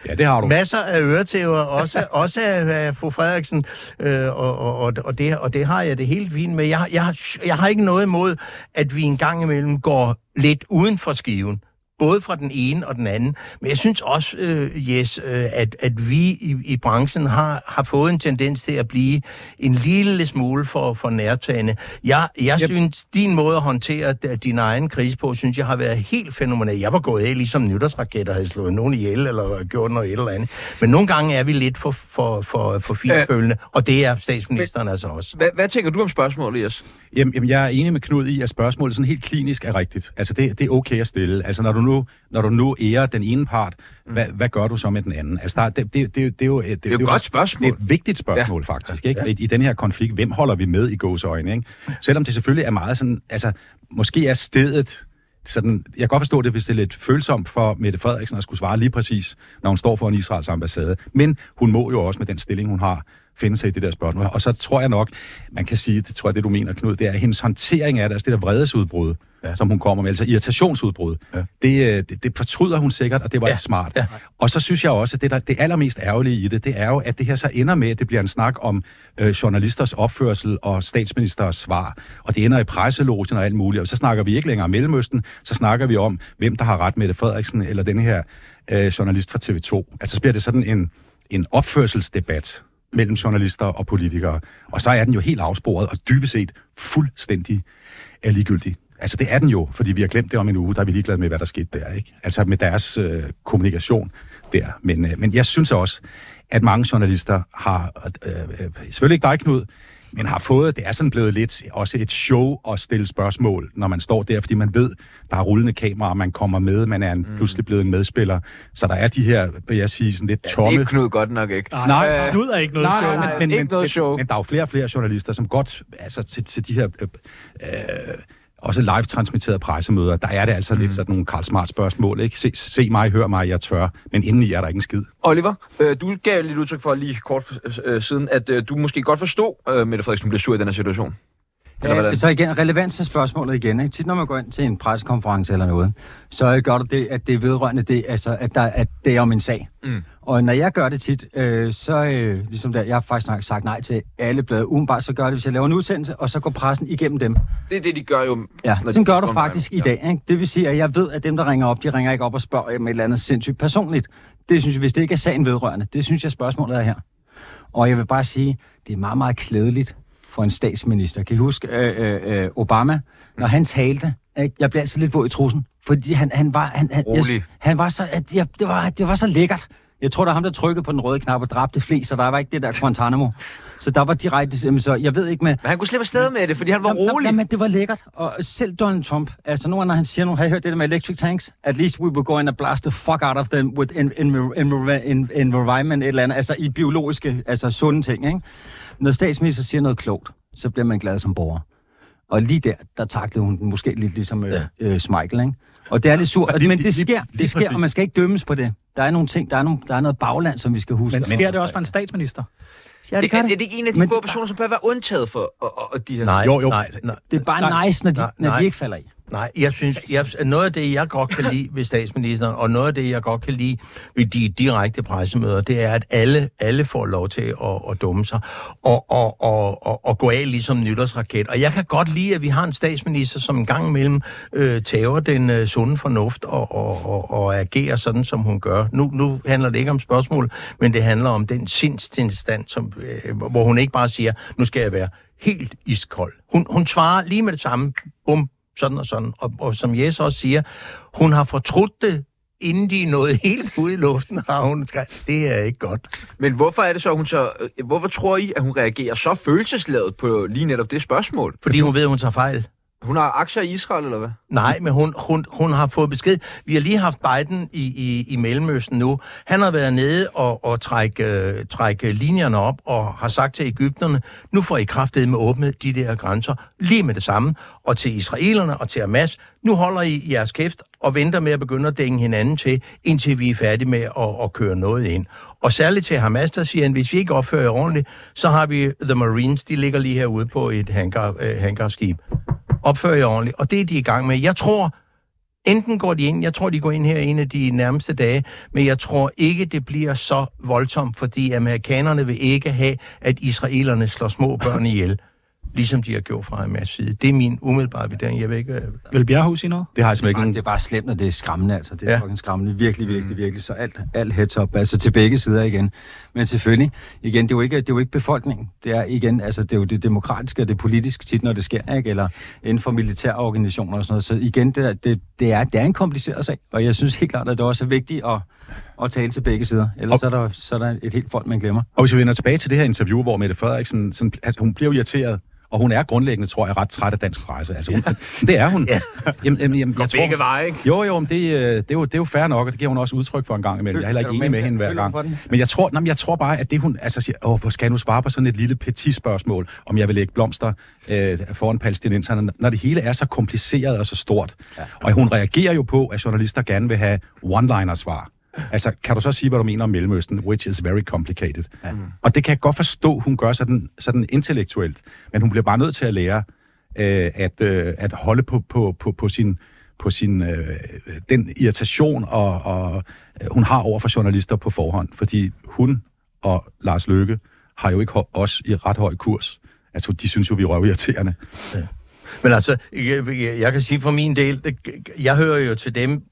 Ja, det har du. masser af øretæver, også, <laughs> også af, af fru Frederiksen, øh, og, og, og, det, og det har jeg det helt fint med. Jeg, jeg, jeg har ikke noget imod, at vi en gang imellem går lidt uden for skiven. Både fra den ene og den anden. Men jeg synes også, øh, Jes, øh, at, at vi i, i branchen har, har fået en tendens til at blive en lille smule for, for nærtagende. Jeg, jeg yep. synes, din måde at håndtere din egen krise på, synes jeg har været helt fænomenal. Jeg var gået af ligesom nytårsraketter, havde slået nogen ihjel eller gjort noget et eller andet. Men nogle gange er vi lidt for, for, for, for finfølende, og det er statsministeren altså også. Hvad, hvad tænker du om spørgsmålet, Jes? Jamen, jamen, jeg er enig med Knud i, at spørgsmålet sådan helt klinisk er rigtigt. Altså, det, det er okay at stille. Altså, når du nu, når du nu ærer den ene part, mm. hvad, hvad gør du så med den anden? Altså, der, det, det, det, det, er jo... Det, det jo et godt spørgsmål. Det er et vigtigt spørgsmål, ja. faktisk, ikke? Ja. I, I den her konflikt, hvem holder vi med i gåseøjne, ikke? Selvom det selvfølgelig er meget sådan... Altså, måske er stedet sådan, jeg kan godt forstå det, hvis det er lidt følsomt for Mette Frederiksen at skulle svare lige præcis, når hun står for en Israels ambassade. Men hun må jo også med den stilling, hun har, finde sig i det der spørgsmål. Og så tror jeg nok, man kan sige, det tror jeg, det du mener, Knud, det er hendes håndtering af det, altså det der vredesudbrud, ja. som hun kommer med, altså irritationsudbrud. Ja. Det, øh, det, det fortryder hun sikkert, og det var ja. smart. Ja. Og så synes jeg også, at det, der, det allermest ærgerlige i det, det er jo, at det her så ender med, at det bliver en snak om øh, journalisters opførsel og statsministers svar. Og det ender i presselogen og alt muligt. Og så snakker vi ikke længere om Mellemøsten, så snakker vi om, hvem der har ret med det, Frederiksen eller den her øh, journalist fra TV2. Altså så bliver det sådan en, en opførselsdebat mellem journalister og politikere. Og så er den jo helt afsporet og dybest set fuldstændig er ligegyldig. Altså det er den jo, fordi vi har glemt det om en uge, der er vi ligeglade med, hvad der skete der, ikke? Altså med deres øh, kommunikation der. Men, øh, men jeg synes også, at mange journalister har, øh, øh, selvfølgelig ikke dig, Knud, men har fået, det er sådan blevet lidt også et show at stille spørgsmål, når man står der, fordi man ved, der er rullende kameraer, man kommer med, man er en, Mm. pludselig blevet en medspiller. Så der er de her, vil jeg sige, sådan lidt tomme... Ikke Knud godt nok, ikke? Nej, Knud er ikke noget nej, show. nej, men, men, ikke men, noget men, show. Men der er jo flere og flere journalister, som godt, altså til, til de her, øh, øh, også live-transmitterede pressemøder, der er det altså mm. lidt sådan nogle Karl Smart spørgsmål, ikke? Se, se mig, hør mig, jeg tør, men indeni er der ikke en skid. Oliver, øh, du gav lidt udtryk for lige kort øh, siden, at øh, du måske godt forstod, øh, Mette Frederiksen blev sur i den her situation. Eller hvordan? Så igen, relevans til spørgsmålet igen. Ikke? Tit når man går ind til en pressekonference eller noget, så gør det, at det er vedrørende det, altså, at, der, at det er om en sag. Mm. Og når jeg gør det tit, øh, så øh, ligesom der, jeg har faktisk sagt- sagt nej til alle blade. Umiddelbart så gør det, hvis jeg laver en udsendelse, og så går pressen igennem dem. Det er det, de gør jo. Ja, når de sådan gør du faktisk frem. i dag. Ikke? Det vil sige, at jeg ved, at dem, der ringer op, de ringer ikke op og spørger om et eller andet sindssygt personligt. Det synes jeg, hvis det ikke er sagen vedrørende, det synes jeg, spørgsmålet er her. Og jeg vil bare sige, det er meget, meget klædeligt for en statsminister. Kan I huske øh, øh, øh, Obama, når han talte? Ikke? Jeg blev altid lidt våd i trussen, fordi han, han var... Han, han, Rolig. jeg, han var så... At, ja, det, var, det var så lækkert. Jeg tror, der er ham, der trykkede på den røde knap og dræbte flest, så der var ikke det der Guantanamo. Så der var direkte... Så jeg ved ikke med... Men han kunne slippe afsted med det, fordi han var Jamen, rolig. Jamen, det var lækkert. Og selv Donald Trump, altså gange, når han siger nu, har I hørt det der med electric tanks? At least we will go in and blast the fuck out of them with in, in, in, in, environment, et eller andet, altså i biologiske, altså sunde ting, ikke? Når statsminister siger noget klogt, så bliver man glad som borger. Og lige der, der taklede hun den måske lidt ligesom øh, øh, Smeichel, ikke? Og det er lidt surt, men det sker, det sker, og man skal ikke dømmes på det. Der er nogle ting, der er, nogle, der er noget bagland, som vi skal huske. Men sker det også for en statsminister? Ja, er, det gør er, det. er det ikke en af de Men- få personer, som bør være undtaget for og, og, og de her... Nej, Jo, jo. nej, nej. Det er bare Nej, nice, når de, nej, når nej. de ikke falder i. Nej, jeg synes, jeg, noget af det, jeg godt kan lide ved statsministeren, og noget af det, jeg godt kan lide ved de direkte pressemøder, det er, at alle, alle får lov til at, at dumme sig og, og, og, og, og gå af ligesom nytårsraket. Og jeg kan godt lide, at vi har en statsminister, som en gang imellem øh, tager den øh, sunde fornuft og, og, og, og agerer sådan, som hun gør. Nu, nu handler det ikke om spørgsmål, men det handler om den sindstilstand, som, øh, hvor hun ikke bare siger, nu skal jeg være helt iskold. Hun, hun svarer lige med det samme, bum, sådan og sådan. Og, og som Jes også siger, hun har fortrudt det, inden de er nået helt ud i luften, har hun det er ikke godt. Men hvorfor er det så, hun så... øh, Hvorfor tror I, at hun reagerer så følelsesladet på lige netop det spørgsmål? Fordi hun ved, at hun tager fejl. Hun har aktier i Israel, eller hvad? Nej, men hun, hun, hun har fået besked. Vi har lige haft Biden i, i, i Mellemøsten nu. Han har været nede og, og trække, øh, trække linjerne op og har sagt til Ægypterne, nu får I kraftet med åbne de der grænser lige med det samme. Og til israelerne og til Hamas, nu holder I jeres kæft og venter med at begynde at dænge hinanden til, indtil vi er færdige med at, at køre noget ind. Og særligt til Hamas, der siger han, hvis vi ikke opfører ordentligt, så har vi The Marines, de ligger lige herude på et hangar, øh, hangarskib. Opfører jer ordentligt. Og det er de i gang med. Jeg tror, enten går de ind, jeg tror, de går ind her en af de nærmeste dage, men jeg tror ikke, det bliver så voldsomt, fordi amerikanerne vil ikke have, at israelerne slår små børn ihjel, ligesom de har gjort fra Hamas side. Det er min umiddelbare vurdering. Jeg ved ikke. Vil Bjerghus sige noget? Det har jeg simpelthen ikke det er bare slemt, når det er skræmmende, altså. Det er Ja. ja. fucking skræmmende. Virkelig, virkelig, virkelig. Så alt, alt heads up, altså til begge sider igen. Men selvfølgelig, igen, det er jo ikke, det er jo ikke befolkningen. Det er igen, altså det er jo det demokratiske og det politiske tit, når det sker, ikke? Eller inden for militære organisationer og sådan noget. Så igen, det, er- det, det, er, det er en kompliceret sag, og jeg synes helt klart, at det også er vigtigt at, at tale til begge sider. Ellers så er, der, så er der et helt folk, man glemmer. Og hvis vi vender tilbage til det her interview, hvor Mette Frederiksen, sådan, at hun bliver irriteret, og hun er grundlæggende, tror jeg, ret træt af dansk presse. Altså, hun, <laughs> det er hun. <laughs> ja. Jamen, jamen, jamen, jeg tror, Begge veje, ikke? Jo, jo, men det, øh, det, er jo, det er jo fair nok, og det giver hun også udtryk for en gang imellem. Jeg er heller ikke enig med hende hver gang. Men jeg tror, nej, men jeg tror bare, at det hun altså siger, åh, hvor skal jeg nu svare på sådan et lille petit spørgsmål, om jeg vil lægge blomster øh, foran palæstinenserne, når det hele er så kompliceret og så stort. Ja. Og hun reagerer jo på, at journalister gerne vil have one-liner svar. Altså, kan du så sige, hvad du mener om Mellemøsten, which is very complicated. Ja. Og det kan jeg godt forstå, hun gør sådan, sådan intellektuelt, men hun bliver bare nødt til at lære øh, at, øh, at holde på, på, på, på sin på sin, øh, den irritation, og, og øh, hun har over for journalister på forhånd, fordi hun og Lars Løkke har jo ikke ho- os i ret høj kurs. Altså, de synes jo, vi er røvirriterende. Men altså, jeg, jeg, kan sige for min del, jeg hører jo til dem,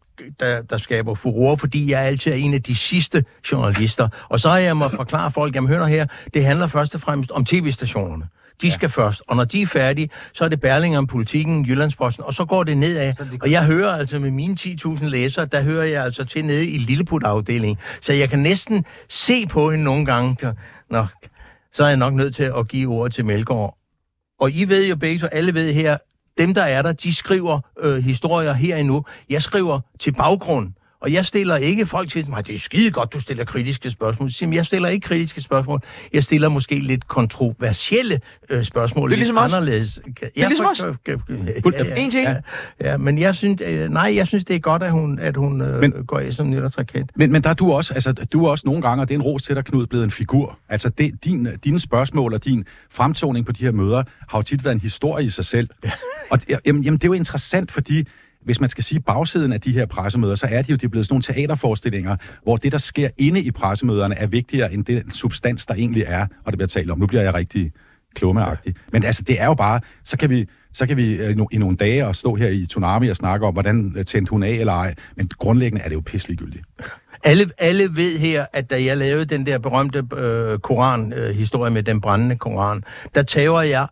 der, der skaber furore, fordi jeg altid er en af de sidste journalister. Og så har jeg må forklare folk, jamen hør her, det handler først og fremmest om tv-stationerne. De skal ja. først, og når de er færdige, så er det Berlinger om politikken, Jyllandsposten, og så går det nedad. Og jeg hører altså med mine 10.000 læsere, der hører jeg altså til nede i Lilleput-afdelingen. Så jeg kan næsten se på hende nogle gange. der- Nå, så er jeg nok nødt til at give ordet til Melgaard. Og I ved jo begge, så alle ved her, dem der er der, de skriver øh, historier her endnu. Jeg skriver til baggrund. Og jeg stiller ikke folk til mig, det er skide godt, du stiller kritiske spørgsmål. Så siger jeg, stiller ikke kritiske spørgsmål. Jeg stiller måske lidt kontroversielle øh, spørgsmål. Det er ligesom lidt os. anderledes. Det er ligesom os. En ting. Ja, ja, men jeg synes, øh, nej, jeg synes, det er godt, at hun, at hun øh, Men- går af som nytårsraket. Men, men der er du også, altså, du er også nogle gange, og det er en ros til dig, Knud, blevet en figur. Altså, det, din, dine spørgsmål og din fremtoning på de her møder har jo tit været en historie i sig selv. og det- jamen, jamen, det er jo interessant, fordi hvis man skal sige bagsiden af de her pressemøder, så er de jo de er blevet sådan nogle teaterforestillinger, hvor det, der sker inde i pressemøderne, er vigtigere end den substans, der egentlig er, og det bliver talt om. Nu bliver jeg rigtig klummeagtig. Men altså, det er jo bare, så kan vi, så kan vi øh, i no- i nogle dage og stå her i Tsunami og snakke om, hvordan øh, tændte hun af eller ej. Men grundlæggende er det jo pisseliggyldigt. Alle, alle ved her, at da jeg lavede den der berømte øh, Koran-historie med den brændende Koran, der tager jeg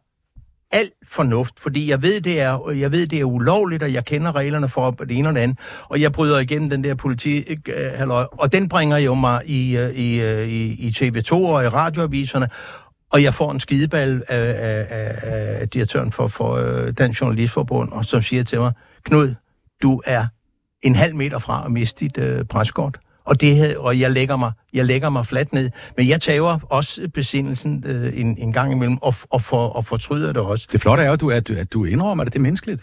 alt fornuft, fordi jeg ved, det er, jeg ved, det er ulovligt, og jeg kender reglerne for det ene og det andet, og jeg bryder igennem den der politi, øh, halløj, og den bringer jo mig i, øh, øh, i, i, i TV2 og i radioaviserne, og jeg får en skideball af, af, af, af direktøren for, for Dansk Journalistforbund, og som siger til mig, Knud, du er en halv meter fra at miste dit øh, preskort. Og, det, og jeg, lægger mig, jeg lægger mig fladt ned. Men jeg tager også besindelsen øh, en, en gang imellem, og, og, for, og fortryder det også. Det flotte er jo, at du, at, du- at du indrømmer det. Det er menneskeligt.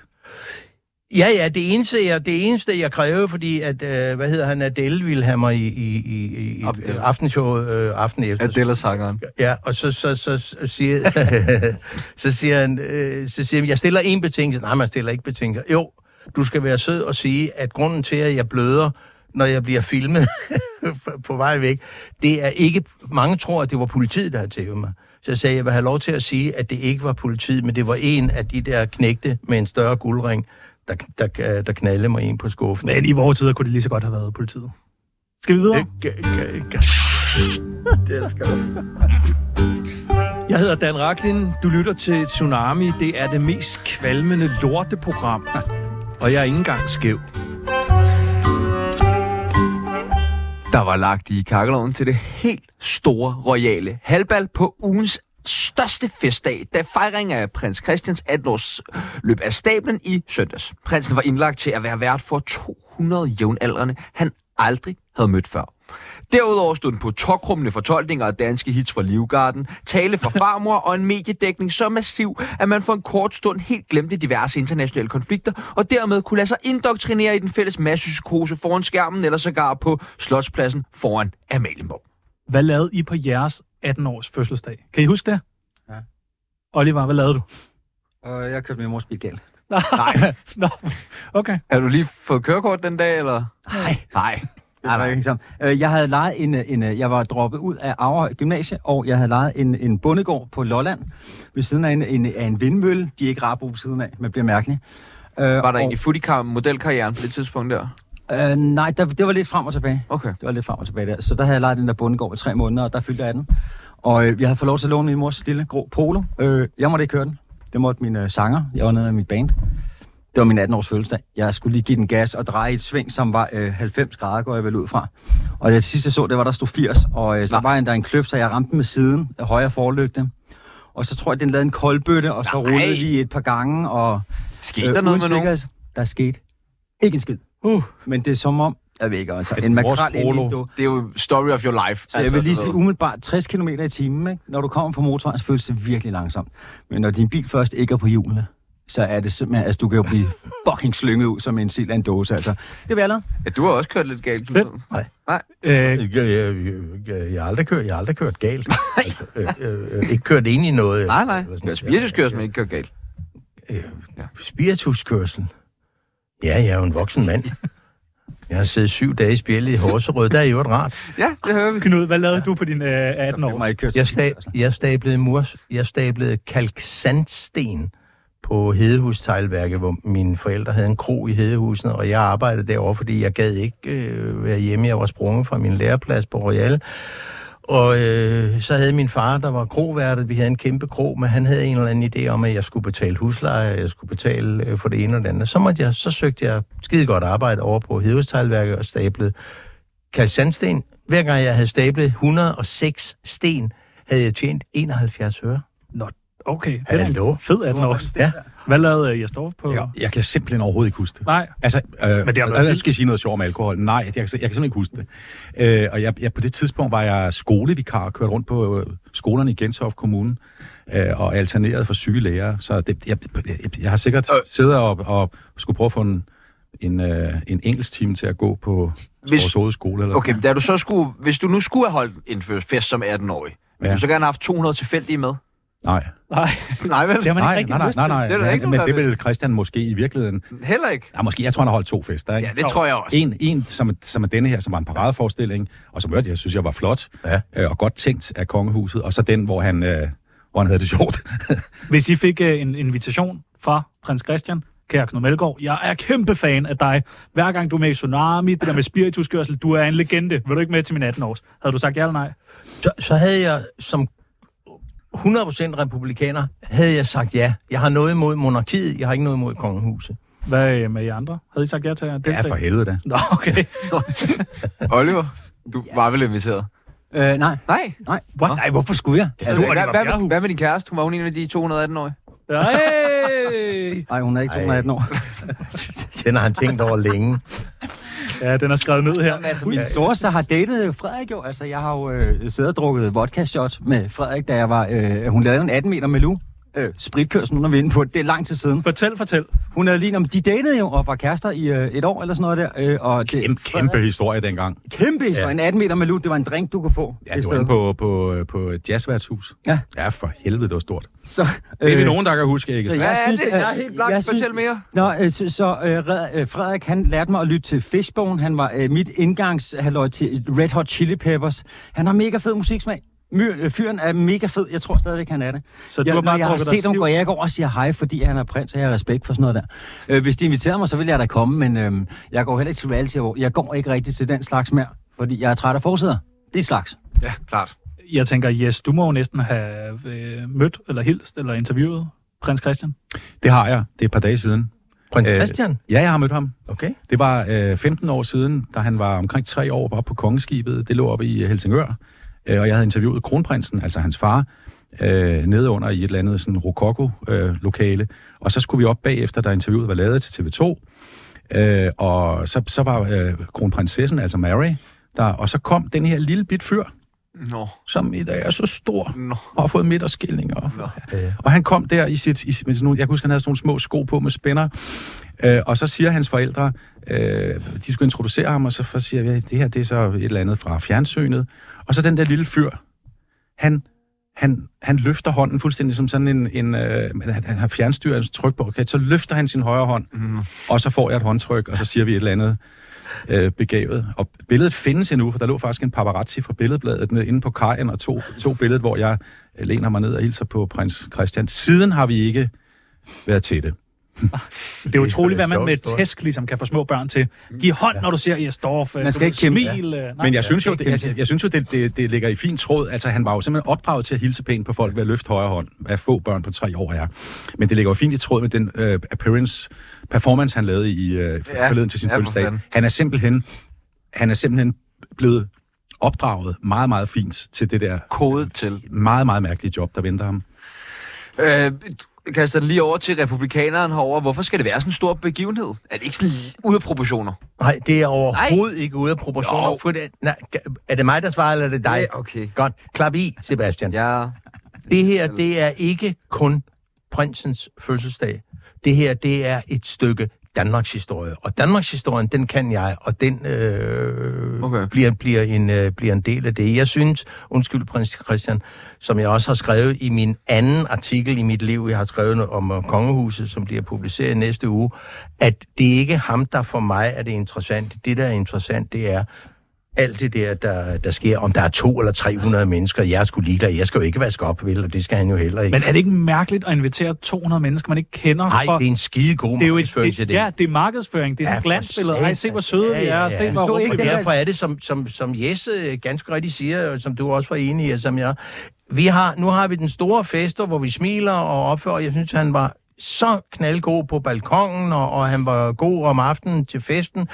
Ja, ja, det eneste, jeg, det eneste, jeg kræver, fordi at, øh, hvad hedder han, Adele ville have mig i, i, i, i Abdel. aftenshowet øh, aften efter. Adele er sangeren. Ja, og så, så, så, så, siger, <laughs> så siger han, øh, så siger han, jeg stiller en betingelse. Nej, man stiller ikke betingelser. Jo, du skal være sød og sige, at grunden til, at jeg bløder, når jeg bliver filmet <laughs> på vej væk, det er ikke, mange tror, at det var politiet, der havde tævet mig. Så jeg sagde, at jeg vil have lov til at sige, at det ikke var politiet, men det var en af de der knægte med en større guldring, der, der, der knaldede mig ind på skuffen. Men i vores tider kunne det lige så godt have været politiet. Skal vi videre? Ikke, ikke, ikke. Det jeg. Jeg hedder Dan Raklin. Du lytter til Tsunami. Det er det mest kvalmende lorteprogram. Og jeg er ikke engang skæv. Der var lagt i kakkeloven til det helt store royale halbal på ugens største festdag, da fejring af prins Christians 18-års løb af stablen i søndags. Prinsen var indlagt til at være vært for 200 jævnaldrende, han aldrig havde mødt før. Derudover stod den på tokrummende fortolkninger af danske hits fra Livgarden, tale fra <laughs> farmor og en mediedækning så massiv, at man for en kort stund helt glemte diverse internationale konflikter, og dermed kunne lade sig indoktrinere i den fælles massepsykose foran skærmen, eller sågar på Slotspladsen foran Amalienborg. Hvad lavede I på jeres 18-års fødselsdag? Kan I huske det? Ja. Oliver, hvad lavede du? Og jeg kørte med mors bil galt. <laughs> Nej. Nå, okay. Har du lige fået kørekort den dag, eller? Nej. Nej. Nej. Ikke øh, jeg havde lejet en, en, øh, jeg var droppet ud af Aarhus Gymnasie, og jeg havde lejet en, en bondegård på Lolland, ved siden af en, en, af en vindmølle. De er ikke på ved siden af, men bliver mærkeligt. Øh, Var der og, en i footycar modelkarrieren på det tidspunkt der? Øh, nej, der, det var lidt frem og tilbage. Okay. Det var lidt frem og tilbage der. Så der havde jeg lejet den der bondegård i tre måneder, og der fyldte jeg den. Og øh, jeg havde fået lov til at låne min mors lille grå polo. Øh, jeg måtte ikke køre den. Det måtte min øh, sanger. Jeg var nede med mit band. Det var min 18-års fødselsdag. Jeg skulle lige give den gas og dreje et sving, som var øh, 90 grader, går jeg vel ud fra. Og det sidste jeg så, det var, der stod 80. Og øh, så Nej. var der en kløft, så jeg ramte den med siden af højre forlygte. Og så tror jeg, den lavede en koldbøtte, og så Nej. rullede lige et par gange. Og, Skete der noget med nogen? Der skete ikke en skid. Uh. Men det er som om, jeg ved ikke, altså, en mors makrel Det er jo story of your life. så jeg vil lige sige umiddelbart 60 km i timen, ikke? Når du kommer på motorvejen, så føles det virkelig langsomt. Men når din bil først ikke er på hjulene, så er det simpelthen, altså du kan jo blive fucking slynget ud som en sild af en dåse, altså. Det vil jeg lade. Ja, du har også kørt lidt galt. Fedt. Øh, Jeg, jeg, jeg, jeg, har aldrig kørt, jeg har aldrig kørt galt. <laughs> Altså, øh, øh, ikke kørt ind i noget. Nej, nej. Sådan spirituskørsel, men ikke kørt galt. Øh, spirituskørsel. Ja, jeg er jo en voksen mand. <laughs> Jeg har siddet syv dage i spjældet i Horserød. Der er jo et rart. Ja, det hører vi. Knud, hvad lavede du på din øh, 18 Jeg må år? Jeg, til sta- jeg stablede murs, jeg stablede kalksandsten på Hedehustejlværket, hvor mine forældre havde en kro i Hedehusene, og jeg arbejdede derovre, fordi jeg gad ikke øh, være hjemme. Jeg var sprunget fra min læreplads på Royal. Og øh, så havde min far, der var kroværtet, vi havde en kæmpe kro, men han havde en eller anden idé om, at jeg skulle betale husleje, jeg skulle betale øh, for det ene og det andet. Så, måtte jeg, så søgte jeg skide godt arbejde over på Hedehustejlværket og stablede kalksandsten. Hver gang jeg havde stablet 106 sten, havde jeg tjent 71 øre. Okay, det er Hallo? fed 18 år. Ja. Hvad lavede øh, Jesdorf på? Jeg, jeg kan simpelthen overhovedet ikke huske det. Nej, Altså, øh, Men det har været jeg skal sige noget sjovt om alkohol. Nej, jeg, kan, jeg kan simpelthen ikke huske det. Øh, og jeg, jeg, på det tidspunkt var jeg skolevikar og kørte rundt på øh, skolerne i Gentofte Kommune øh, og alterneret for sygelæger. Så det, jeg, jeg, jeg har sikkert Øh. siddet og, og skulle prøve at få en, en, øh, en engelsk time til at gå på Hvis- skole. Eller Okay, da du så skulle, hvis du nu skulle have holdt en fest som 18-årig, ville Ja. du så gerne have haft 200 tilfældige med? Nej, nej, Nej, vel? det har man nej, ikke nej, nej, nej, nej, er nej, ikke nogen, men det vil. Christian måske i virkeligheden. Heller ikke. Ja, måske, jeg tror, han har holdt to fester. Ikke? Ja, det tror jeg også. En, en som, som er denne her, som var en paradeforestilling, og som jeg synes, jeg var flot Ja. øh, og godt tænkt af kongehuset, og så den, hvor han, øh, hvor han havde det sjovt. <laughs> Hvis I fik øh, en invitation fra prins Christian, kære Knud Melgaard, jeg er kæmpe fan af dig. Hver gang du er med i Tsunami, det der med spirituskørsel, du er en legende. Vil du ikke med til min 18 års? Havde du sagt ja eller nej? Så, så havde jeg som 100% republikaner, havde jeg sagt ja. Jeg har noget imod monarkiet, jeg har ikke noget imod kongehuset. Hvad øh, med jer andre? Havde I sagt ja til at Ja, deltage? for helvede da. Nå, okay. <laughs> Oliver, du var vel inviteret? Øh, nej, Nej. nej. What? Nej, hvorfor skulle jeg? Altså, du, hvad, Oliver hvad, hvad, med din kæreste? Hun var hun en af de 218-årige? Hey! Nej, hun er ikke 218 år. Den har han tænkt over længe. <laughs> Ja, den er skrevet ned her. Altså, min storesøster har datet Frederik jo. Altså, jeg har jo øh, siddet og drukket vodka shot med Frederik, da jeg var... Øh, hun lavede en 18 meter med Lu. Øh, spritkørsel, nu når vi er inde på det. Det er lang tid siden. Fortæl, fortæl. Hun havde lige... om De datede jo og var kærester i øh, et år eller sådan noget der. Øh, og det, Kæmpe, kæmpe historie dengang. Kæmpe historie. En 18 meter med Lu. Det var en drink, du kunne få. Ja, et det var på, på, på et jazzværtshus. Ja. Ja, for helvede, det var stort. Så, Det er vi øh, nogen, der kan huske, ikke? så jeg Ja, synes, det er at- helt blankt. jeg Fortæl synes- mere. Nå, øh, så, så øh, øh, Frederik, han lærte mig at lytte til Fishbone. Han var øh, mit indgangshalløj til Red Hot Chili Peppers. Han har mega fed musiksmag. My, øh, fyren er mega fed. Jeg tror stadigvæk, han er det. Så du jeg, har bare jeg har set ham, går jeg ikke over og siger hej, fordi han er prins, og jeg har respekt for sådan noget der. Øh, hvis de inviterer mig, så vil jeg da komme, men øh, jeg går heller ikke til reality hvor Jeg går ikke rigtig til den slags mere, fordi jeg er træt af forsider. Det er slags. Ja, klart. Jeg tænker, yes, du må jo næsten have øh, mødt, eller hilst, eller interviewet prins Christian. Det har jeg. Det er et par dage siden. Prins Øh, Christian? Ja, jeg har mødt ham. Okay. Det var øh, 15 år siden, da han var omkring tre år oppe på kongeskibet. Det lå oppe i Helsingør. Øh, og jeg havde interviewet kronprinsen, altså hans far. øh, nede under i et eller andet sådan rokoko-lokale. og så skulle vi op bagefter, da interviewet var lavet til TV2. Øh, og så, så var øh, kronprinsessen, altså Mary, der, og så kom den her lille bit fyr, Nå. som i dag er så stor, Nå. og har fået midterskilninger. Ja. Og han kom der i sit, i, med sådan nogle, jeg kan huske, han havde sådan nogle små sko på med spænder, øh, og så siger hans forældre, øh, de skulle introducere ham, og så siger vi, det her det er så et eller andet fra fjernsynet. Og så den der lille fyr, han, han, han løfter hånden fuldstændig som sådan en, en øh, han han har fjernstyrens tryk på, okay, så løfter han sin højre hånd, mm. og så får jeg et håndtryk, og så siger vi et eller andet øh, begavet. Og billedet findes endnu, for der lå faktisk en paparazzi fra billedbladet nede inde på kajen, og to, to billedet, hvor jeg øh, læner mig ned og hilser på prins Christian. Siden har vi ikke været til det. Det er utroligt, hvad man med tæsk ligesom kan få små børn til. Giv hånd, når du ser Jesdorf. Man skal ikke kæmpe. Smil. øh, nej. Men jeg synes jo, det, jeg, jeg, synes jo det, det, det ligger i fint tråd. Altså, han var jo simpelthen opdraget til at hilse pænt på folk ved at løfte højre hånd, hvad få børn på tre år er. Men det ligger jo fint i tråd med den øh, appearance, performance, han lavede i øh, Ja, forleden til sin ja, fødselsdag. Han er simpelthen, han er simpelthen blevet opdraget meget, meget fint til det der Kodet til. meget, meget mærkelige job, der venter ham. Øh, kaster den lige over til republikaneren herover. Hvorfor skal det være sådan en stor begivenhed? Er det ikke sådan ude af proportioner? Nej, det er overhovedet Nej. ikke ude af proportioner. Jo. For det, nej, er det mig, der svarer, eller er det dig? Ja, okay. Godt. Klap i, Sebastian. Ja. Det her, det er ikke kun prinsens fødselsdag. Det her, det er et stykke Danmarks historie. Og Danmarks historien, den kan jeg, og den øh, Okay. bliver, bliver, en, øh, bliver en del af det. Jeg synes, undskyld prins Christian, som jeg også har skrevet i min anden artikel i mit liv, jeg har skrevet om øh, kongehuset, som bliver publiceret næste uge, at det er ikke ham, der for mig er det interessant. Det, der er interessant, det er, alt det der, der, der sker, om der er to eller 300 mennesker, jeg er sgu ligeglad. Jeg skal jo ikke vaske op, vel, og det skal han jo heller ikke. Men er det ikke mærkeligt at invitere 200 mennesker, man ikke kender? Nej, for... det er en skide god det er jo et, det, det. ja, det er markedsføring. Det er sådan Ja, et glansbillede. Ej, se hvor søde vi er. Se hvor rum ikke derfor er det, som, som, som Jesse øh, ganske rigtigt siger, og som du også var enig i, og som jeg... Vi har, nu har vi den store fester, hvor vi smiler og opfører. Jeg synes, han var så knaldgod på balkongen, og, og han var god om aftenen til festen.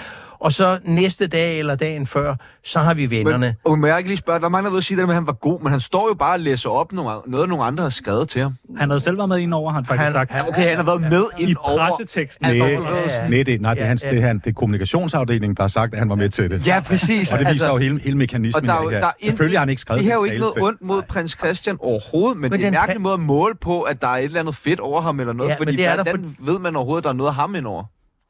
Og så næste dag eller dagen før, så har vi vennerne. Men, og må jeg ikke lige spørge, der er mange, der ved at sige det med, at han var god, men han står jo bare og læser op nogle, noget, nogle andre har skrevet til ham. Han havde selv været med ind over, han faktisk Han- sagt. han- Okay, han har været med I ind over. presseteksten. Altså, Nej, ja. nej, det, nej, det, er Ja, hans, ja. det, er, han, det er kommunikationsafdelingen, der har sagt, at han var med til det. Ja, præcis. Og det viser altså, jo hele, hele mekanismen. og der er i det der er intet- Selvfølgelig har han ikke skrevet det her er jo ikke noget ondt mod prins Christian overhovedet, men, men det er en den mærkelig måde at måle på, at der er et eller andet fedt over ham eller noget, Ja, fordi det der hvordan ved man overhovedet, at der er noget af ham indover?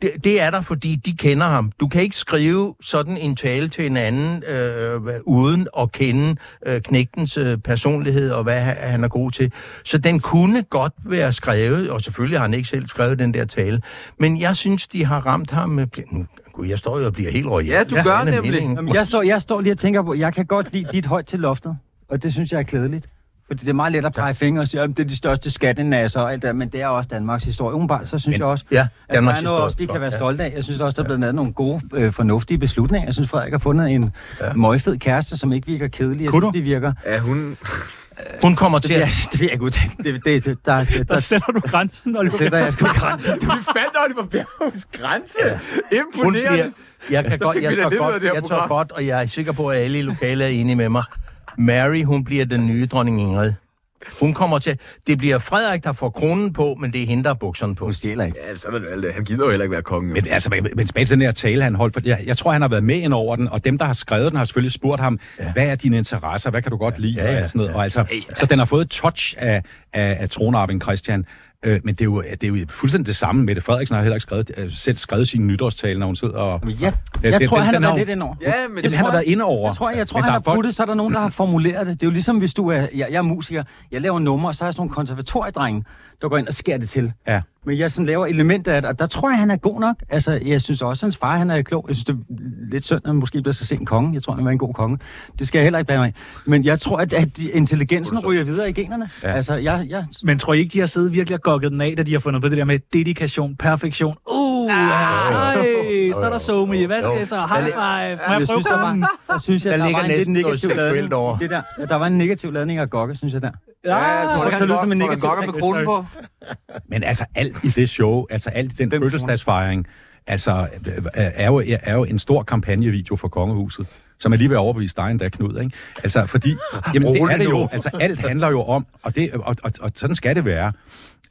Det, det er der, fordi de kender ham. Du kan ikke skrive sådan en tale til en anden, øh, uden at kende øh, knægtens øh, personlighed og hvad han- er god til. Så den kunne godt være skrevet, og selvfølgelig har han ikke selv skrevet den der tale. Men jeg synes, de har ramt ham med... Nu, gud, jeg står jo og bliver helt royal. Ja, du gør nemlig. Jamen, jeg, står, jeg står lige og tænker på, jeg kan godt lide dit højt til loftet, og det synes jeg er klædeligt. Fordi det er meget let at pege fingre og sige, at det er de største skattenasser og alt det, men det er også Danmarks historie. Umiddelbart, så synes Men- jeg også, Ja, at der Danmarks er noget historie. også, vi kan være stolte af. Jeg synes også, der er blevet lavet nogle gode, øh, fornuftige beslutninger. Jeg synes, Frederik har fundet en ja. møgfed kæreste, som ikke virker kedelig. Jeg Kunne synes, du? de virker... Ja, hun... <laughs> Hun kommer til at... ja, det vil jeg ikke udtale. Det, det, det, der, der, Der der sætter du grænsen, Oliver. sætter jeg sgu <laughs> grænsen. Du fandt Oliver Bjergs grænse. Ja. Hun bliver, jeg kan <laughs> godt, jeg tror godt, jeg tror godt, og jeg er sikker på, at alle i lokalet er enige med mig. Mary, hun bliver den nye dronning Ingrid. Hun kommer til... Det bliver Frederik, der får kronen på, men det er hende, der har bukserne på. Hun stjæler ikke. Ja, så er det jo alt det. Han gider jo heller ikke være kongen. Jo. Men, altså, men, men tilbage til den her tale, han holdt, for jeg, jeg tror, han har været med ind over den, og dem, der har skrevet den, har selvfølgelig spurgt ham, ja. hvad er dine interesser, hvad kan du godt lide, Ja, ja, og sådan noget. Og altså, så den har fået et touch af, af, af tronarving Christian, øh, men det er, jo, det er jo fuldstændig det samme. Mette Frederiksen har heller ikke skrevet, øh, selv skrevet sin nytårstale, når hun sidder og... Men jeg, Øh, jeg den- tror, den- han den har været lidt indover. Ja, men Jamen, det han har været inde over. Jeg tror, jeg tror Men han der har er folk- puttet, så er der nogen, der har formuleret det. Det er jo ligesom, hvis du er... Jeg, jeg er musiker. Jeg laver numre, og så er jeg sådan nogle konservatoriedrenge, der går ind og skærer det til. Ja. Men jeg sådan laver elementer af det, og der tror jeg, han er god nok. Altså, jeg synes også, at hans far han er klog. Jeg synes, det er lidt synd, at han måske bliver så sent konge. Jeg tror, han var en god konge. Det skal jeg heller ikke blande mig i. Men jeg tror, at, at intelligensen ryger videre i generne. Ja. Altså, jeg, jeg, Men tror I ikke, de har siddet virkelig og gokket den af, da de har fundet på det der med dedikation, perfektion? Uh, ej, så er der so me. Hvad skal jeg så? High five. Må jeg jeg prøve synes, der var, der synes jeg, Der der, ligger var en lidt negativ ladning. Det der, Ja, der var en negativ ladning af gokke, synes jeg der. Ja, Ja, du han lyder som en negativ godt med ting. kronen på? <laughs> Men altså alt i det show, altså alt i den fødselsdagsfejring, altså er jo, er jo en stor kampagnevideo for kongehuset, som er lige ved at overbevise dig endda, Knud. Ikke? Altså, fordi, jamen, det er det jo. Altså, alt handler jo om, og, det, og, og, og sådan skal det være,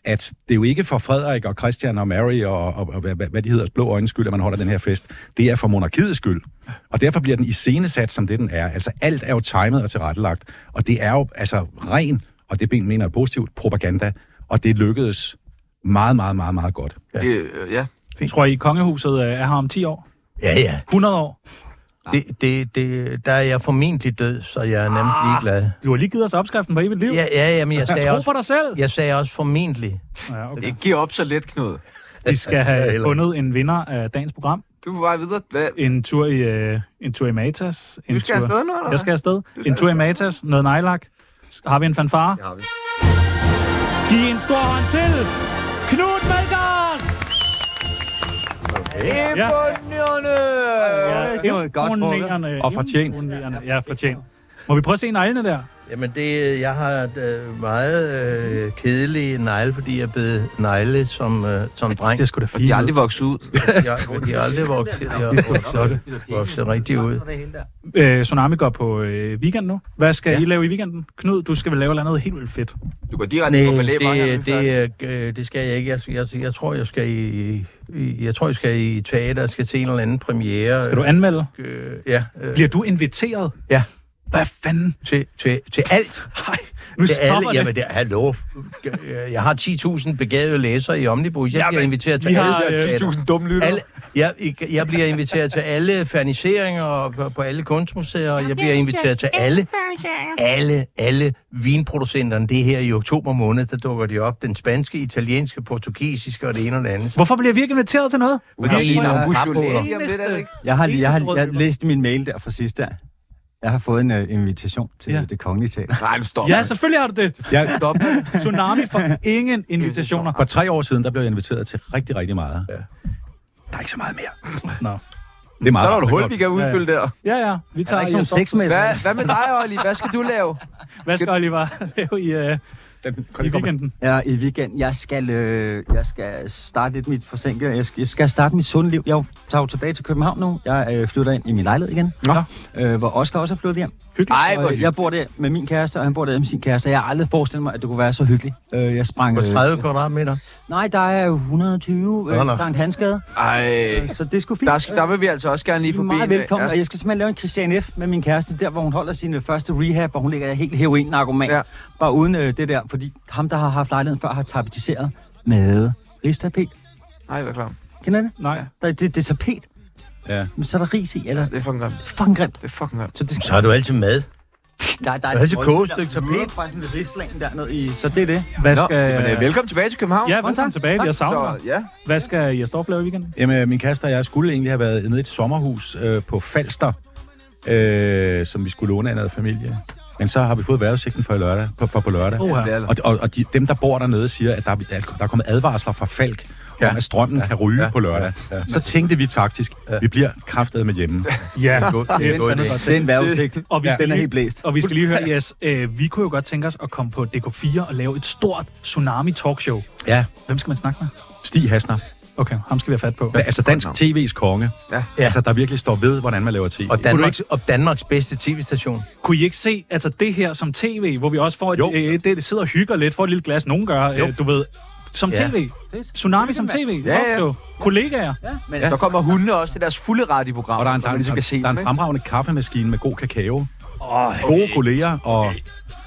at det er jo ikke for Frederik og Christian og Mary og, og, og hvad, hvad de hedder, blå øjnes skyld, at man holder den her fest. Det er for monarkiets skyld. Og derfor bliver den iscenesat, som det den er. Altså, alt er jo timet og tilrettelagt. Og det er jo altså ren, og det ben mener jeg positivt, propaganda. Og det lykkedes meget, meget, meget, meget godt. Ja. Øh, ja. Tror I, kongehuset øh, er her om 10 år? Ja, ja. 100 år? Det, det, det, der er jeg formentlig død, så jeg er nærmest ligeglad. Du har lige givet os opskriften på evigt liv. Ja, ja, ja men jeg <laughs> sagde Tro også, på dig selv. jeg sagde også formentlig. Ja, okay. Ikke give op så let, Knud. <laughs> Vi skal have fundet en vinder af dagens program. Du er på vej videre. Hvad? En tur i, øh, en tur i Matas. En Du skal tur... afsted nu, eller Jeg skal afsted. En tur i Matas. Noget nejlak. Har vi en fanfare? Det har vi. Giv en stor hånd til Knud Melgaard! Imponerende! Ja, var godt imponerende. Og fortjent. Imponerende. Ja, fortjent. Må vi prøve at se neglene der? Jamen, det, jeg har øh, meget øh, kedelige negle, fordi jeg blevet negle som, øh, som dreng. Det er sgu da Og fint. de er aldrig vokset ud. <laughs> Jeg, de er aldrig vokset, de er vokset, vokset rigtig ud. Øh, Tsunami går på øh, weekend nu. Hvad skal Ja. I lave i weekenden? Knud, du skal vel lave noget helt vildt fedt. Du går direkte på Nej, Bar her, det, det, det, det, øh, det skal jeg ikke. Jeg, jeg, jeg tror, jeg skal i, i, jeg tror, jeg skal i teater. Jeg skal til en eller anden premiere. Skal du anmelde? Øh, ja. Øh, Bliver du inviteret? Ja. Hvad fanden? til, til, til alt. Nej, nu til stopper alle. det. Jamen, det, hallo. Jeg har 10.000 begavede læsere i Omnibus. Jeg Jamen, bliver inviteret til vi alle har, øh, teater. 10.000 dumme lytter. Alle, jeg, jeg bliver inviteret til alle ferniseringer og på, på alle kunstmuseer. Jeg bliver inviteret til alle, alle, alle vinproducenterne. Det er her i oktober måned, der dukker de op. Den spanske, italienske, portugisiske og det ene og det andet. Hvorfor bliver vi ikke inviteret til noget? Fordi en der er ikke. Jeg har, jeg har jeg råd, læst min mail der fra sidst der. Jeg har fået en uh, invitation til Ja. ja. det kongelige teater. <laughs> Nej, du stopper. Ja, selvfølgelig har du det. Jeg, Stop. Tsunami får <laughs> ingen invitationer. for tre år siden, der blev jeg inviteret til rigtig, rigtig meget. Ja. Der er ikke så meget mere. <laughs> Nå. Det er meget Der er et hul, vi kan udfylde der. Ja, ja. Vi tager er ikke nogen Jesper. sex med. Hvad, hvad med dig, Olli? Hvad skal du lave? Hvad skal Oliver lave i, øh, Den, i weekenden? Ja, i weekend. Jeg skal, øh, jeg skal starte lidt mit forsinket. Jeg skal, jeg skal starte mit sunde liv. Jeg tager jo tilbage til København nu. Jeg øh, flytter ind i min lejlighed igen. Nå. Øh, hvor Oscar også er flyttet hjem. Hyggeligt. Ej, hvor Og jeg bor der med min kæreste, og han bor der med sin kæreste. Jeg har aldrig forestillet mig, at det kunne være så hyggeligt. Øh, jeg sprang... På Øh, 30 kvadratmeter. nej, der er jo 120 Nå, øh. Sankt Hansgade. Ej, Så det skulle fint. der, skal, der vil vi altså også gerne lige er forbi. meget en- velkommen, Ja. og jeg skal simpelthen lave en Christian F. med min kæreste, der hvor hun holder sin øh, første rehab, hvor hun ligger helt heroin-narkoman. Ja. Bare uden øh, det der, fordi ham, der har haft lejligheden før, har tapetiseret med rigstapet. Nej, hvad klar. Kender det? Nej. Er- det, det er tapet, Ja. men så er der ris i, eller Det er fucking grimt. fucking grimt. Det er fucking grimt. Så det skal Så har du altid mad. <laughs> der, der er et stykke tapet. Bare sådan et rislag dernede i, så det er det. Hvad Nå, skal... men, øh, velkommen tilbage til København. Ja, velkommen tilbage. Jeg savner. Så, ja. Hvad skal Jesdorf lave i weekenden? Jamen, min kæreste og jeg skulle egentlig have været nede i et sommerhus øh, på Falster, øh, som vi skulle låne af noget familie. Men så har vi fået vejrudsigten for, i lørdag, på, for på lørdag. Oha. er. Og, og, og de, dem, der bor dernede, siger, at der, er- der er kommet advarsler fra Falk, ja. om at strømmen kan ryge ja. på lørdag. Ja. Ja. Så tænkte vi taktisk, ja. vi bliver kraftet med hjemme. Ja, Det er en god. Det er en vejrudsigt, Og vi ja. skal den er lige- helt blæst. Og vi skal lige høre, yes, øh, vi kunne jo godt tænke os at komme på DK4 og lave et stort Tsunami talkshow. Ja, Hvem skal man snakke med? Stig Hasner. Okay, ham skal vi have fat på. Altså dansk TV's konge. Ja. Altså, der virkelig står ved, hvordan man laver tv. Og Danmarks, og Danmarks bedste tv-station. Kunne I ikke se, altså det her som tv, hvor vi også får et, Jo. øh, det, det sidder og hygger lidt, får et lille glas, nogen gør, øh, du ved, som Ja. tv. Tsunami som tv. Ja, ja. Så, kollegaer. Men Der kommer hunde også til deres fulde ret i programmet, Og der er en, der, er ligesom kan se der er en fremragende kaffemaskine med god kakao. Oh, Gode kolleger, og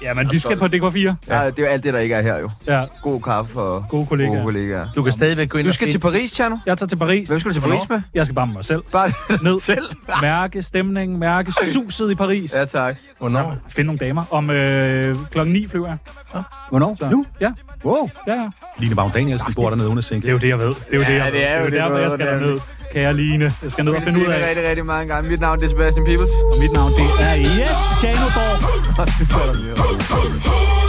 ja, men vi skal på DK4. Ja, det er jo alt det, der ikke er her jo. Ja, God kaffe og gode kollegaer. gode kollegaer. Du kan stadigvæk gå ind Du og skal til Paris, Tjerno. Jeg tager til Paris. Hvem skal du til Paris med? Jeg skal bare med mig selv. Bare <laughs> Ned. selv. Mærke stemningen, mærke suset i Paris. Ja, tak. Hvornår? Finde nogle damer. Om øh, klokken 9 flyver jeg. Hvornår? Så. Nu? Ja. Wow. Ja, ja. Line Bavn Danielsen bor dernede, hun er Det single. er jo det, jeg ved. Det er jo Ja, det, jeg ved. det er jo det, det, jeg skal det er derned. Kære Line, jeg skal ned og finde ud af. rigtig, rigtig mange gange. Mit navn det er Sebastian Peebles. Og mit navn, det er Yes Janodor. <laughs>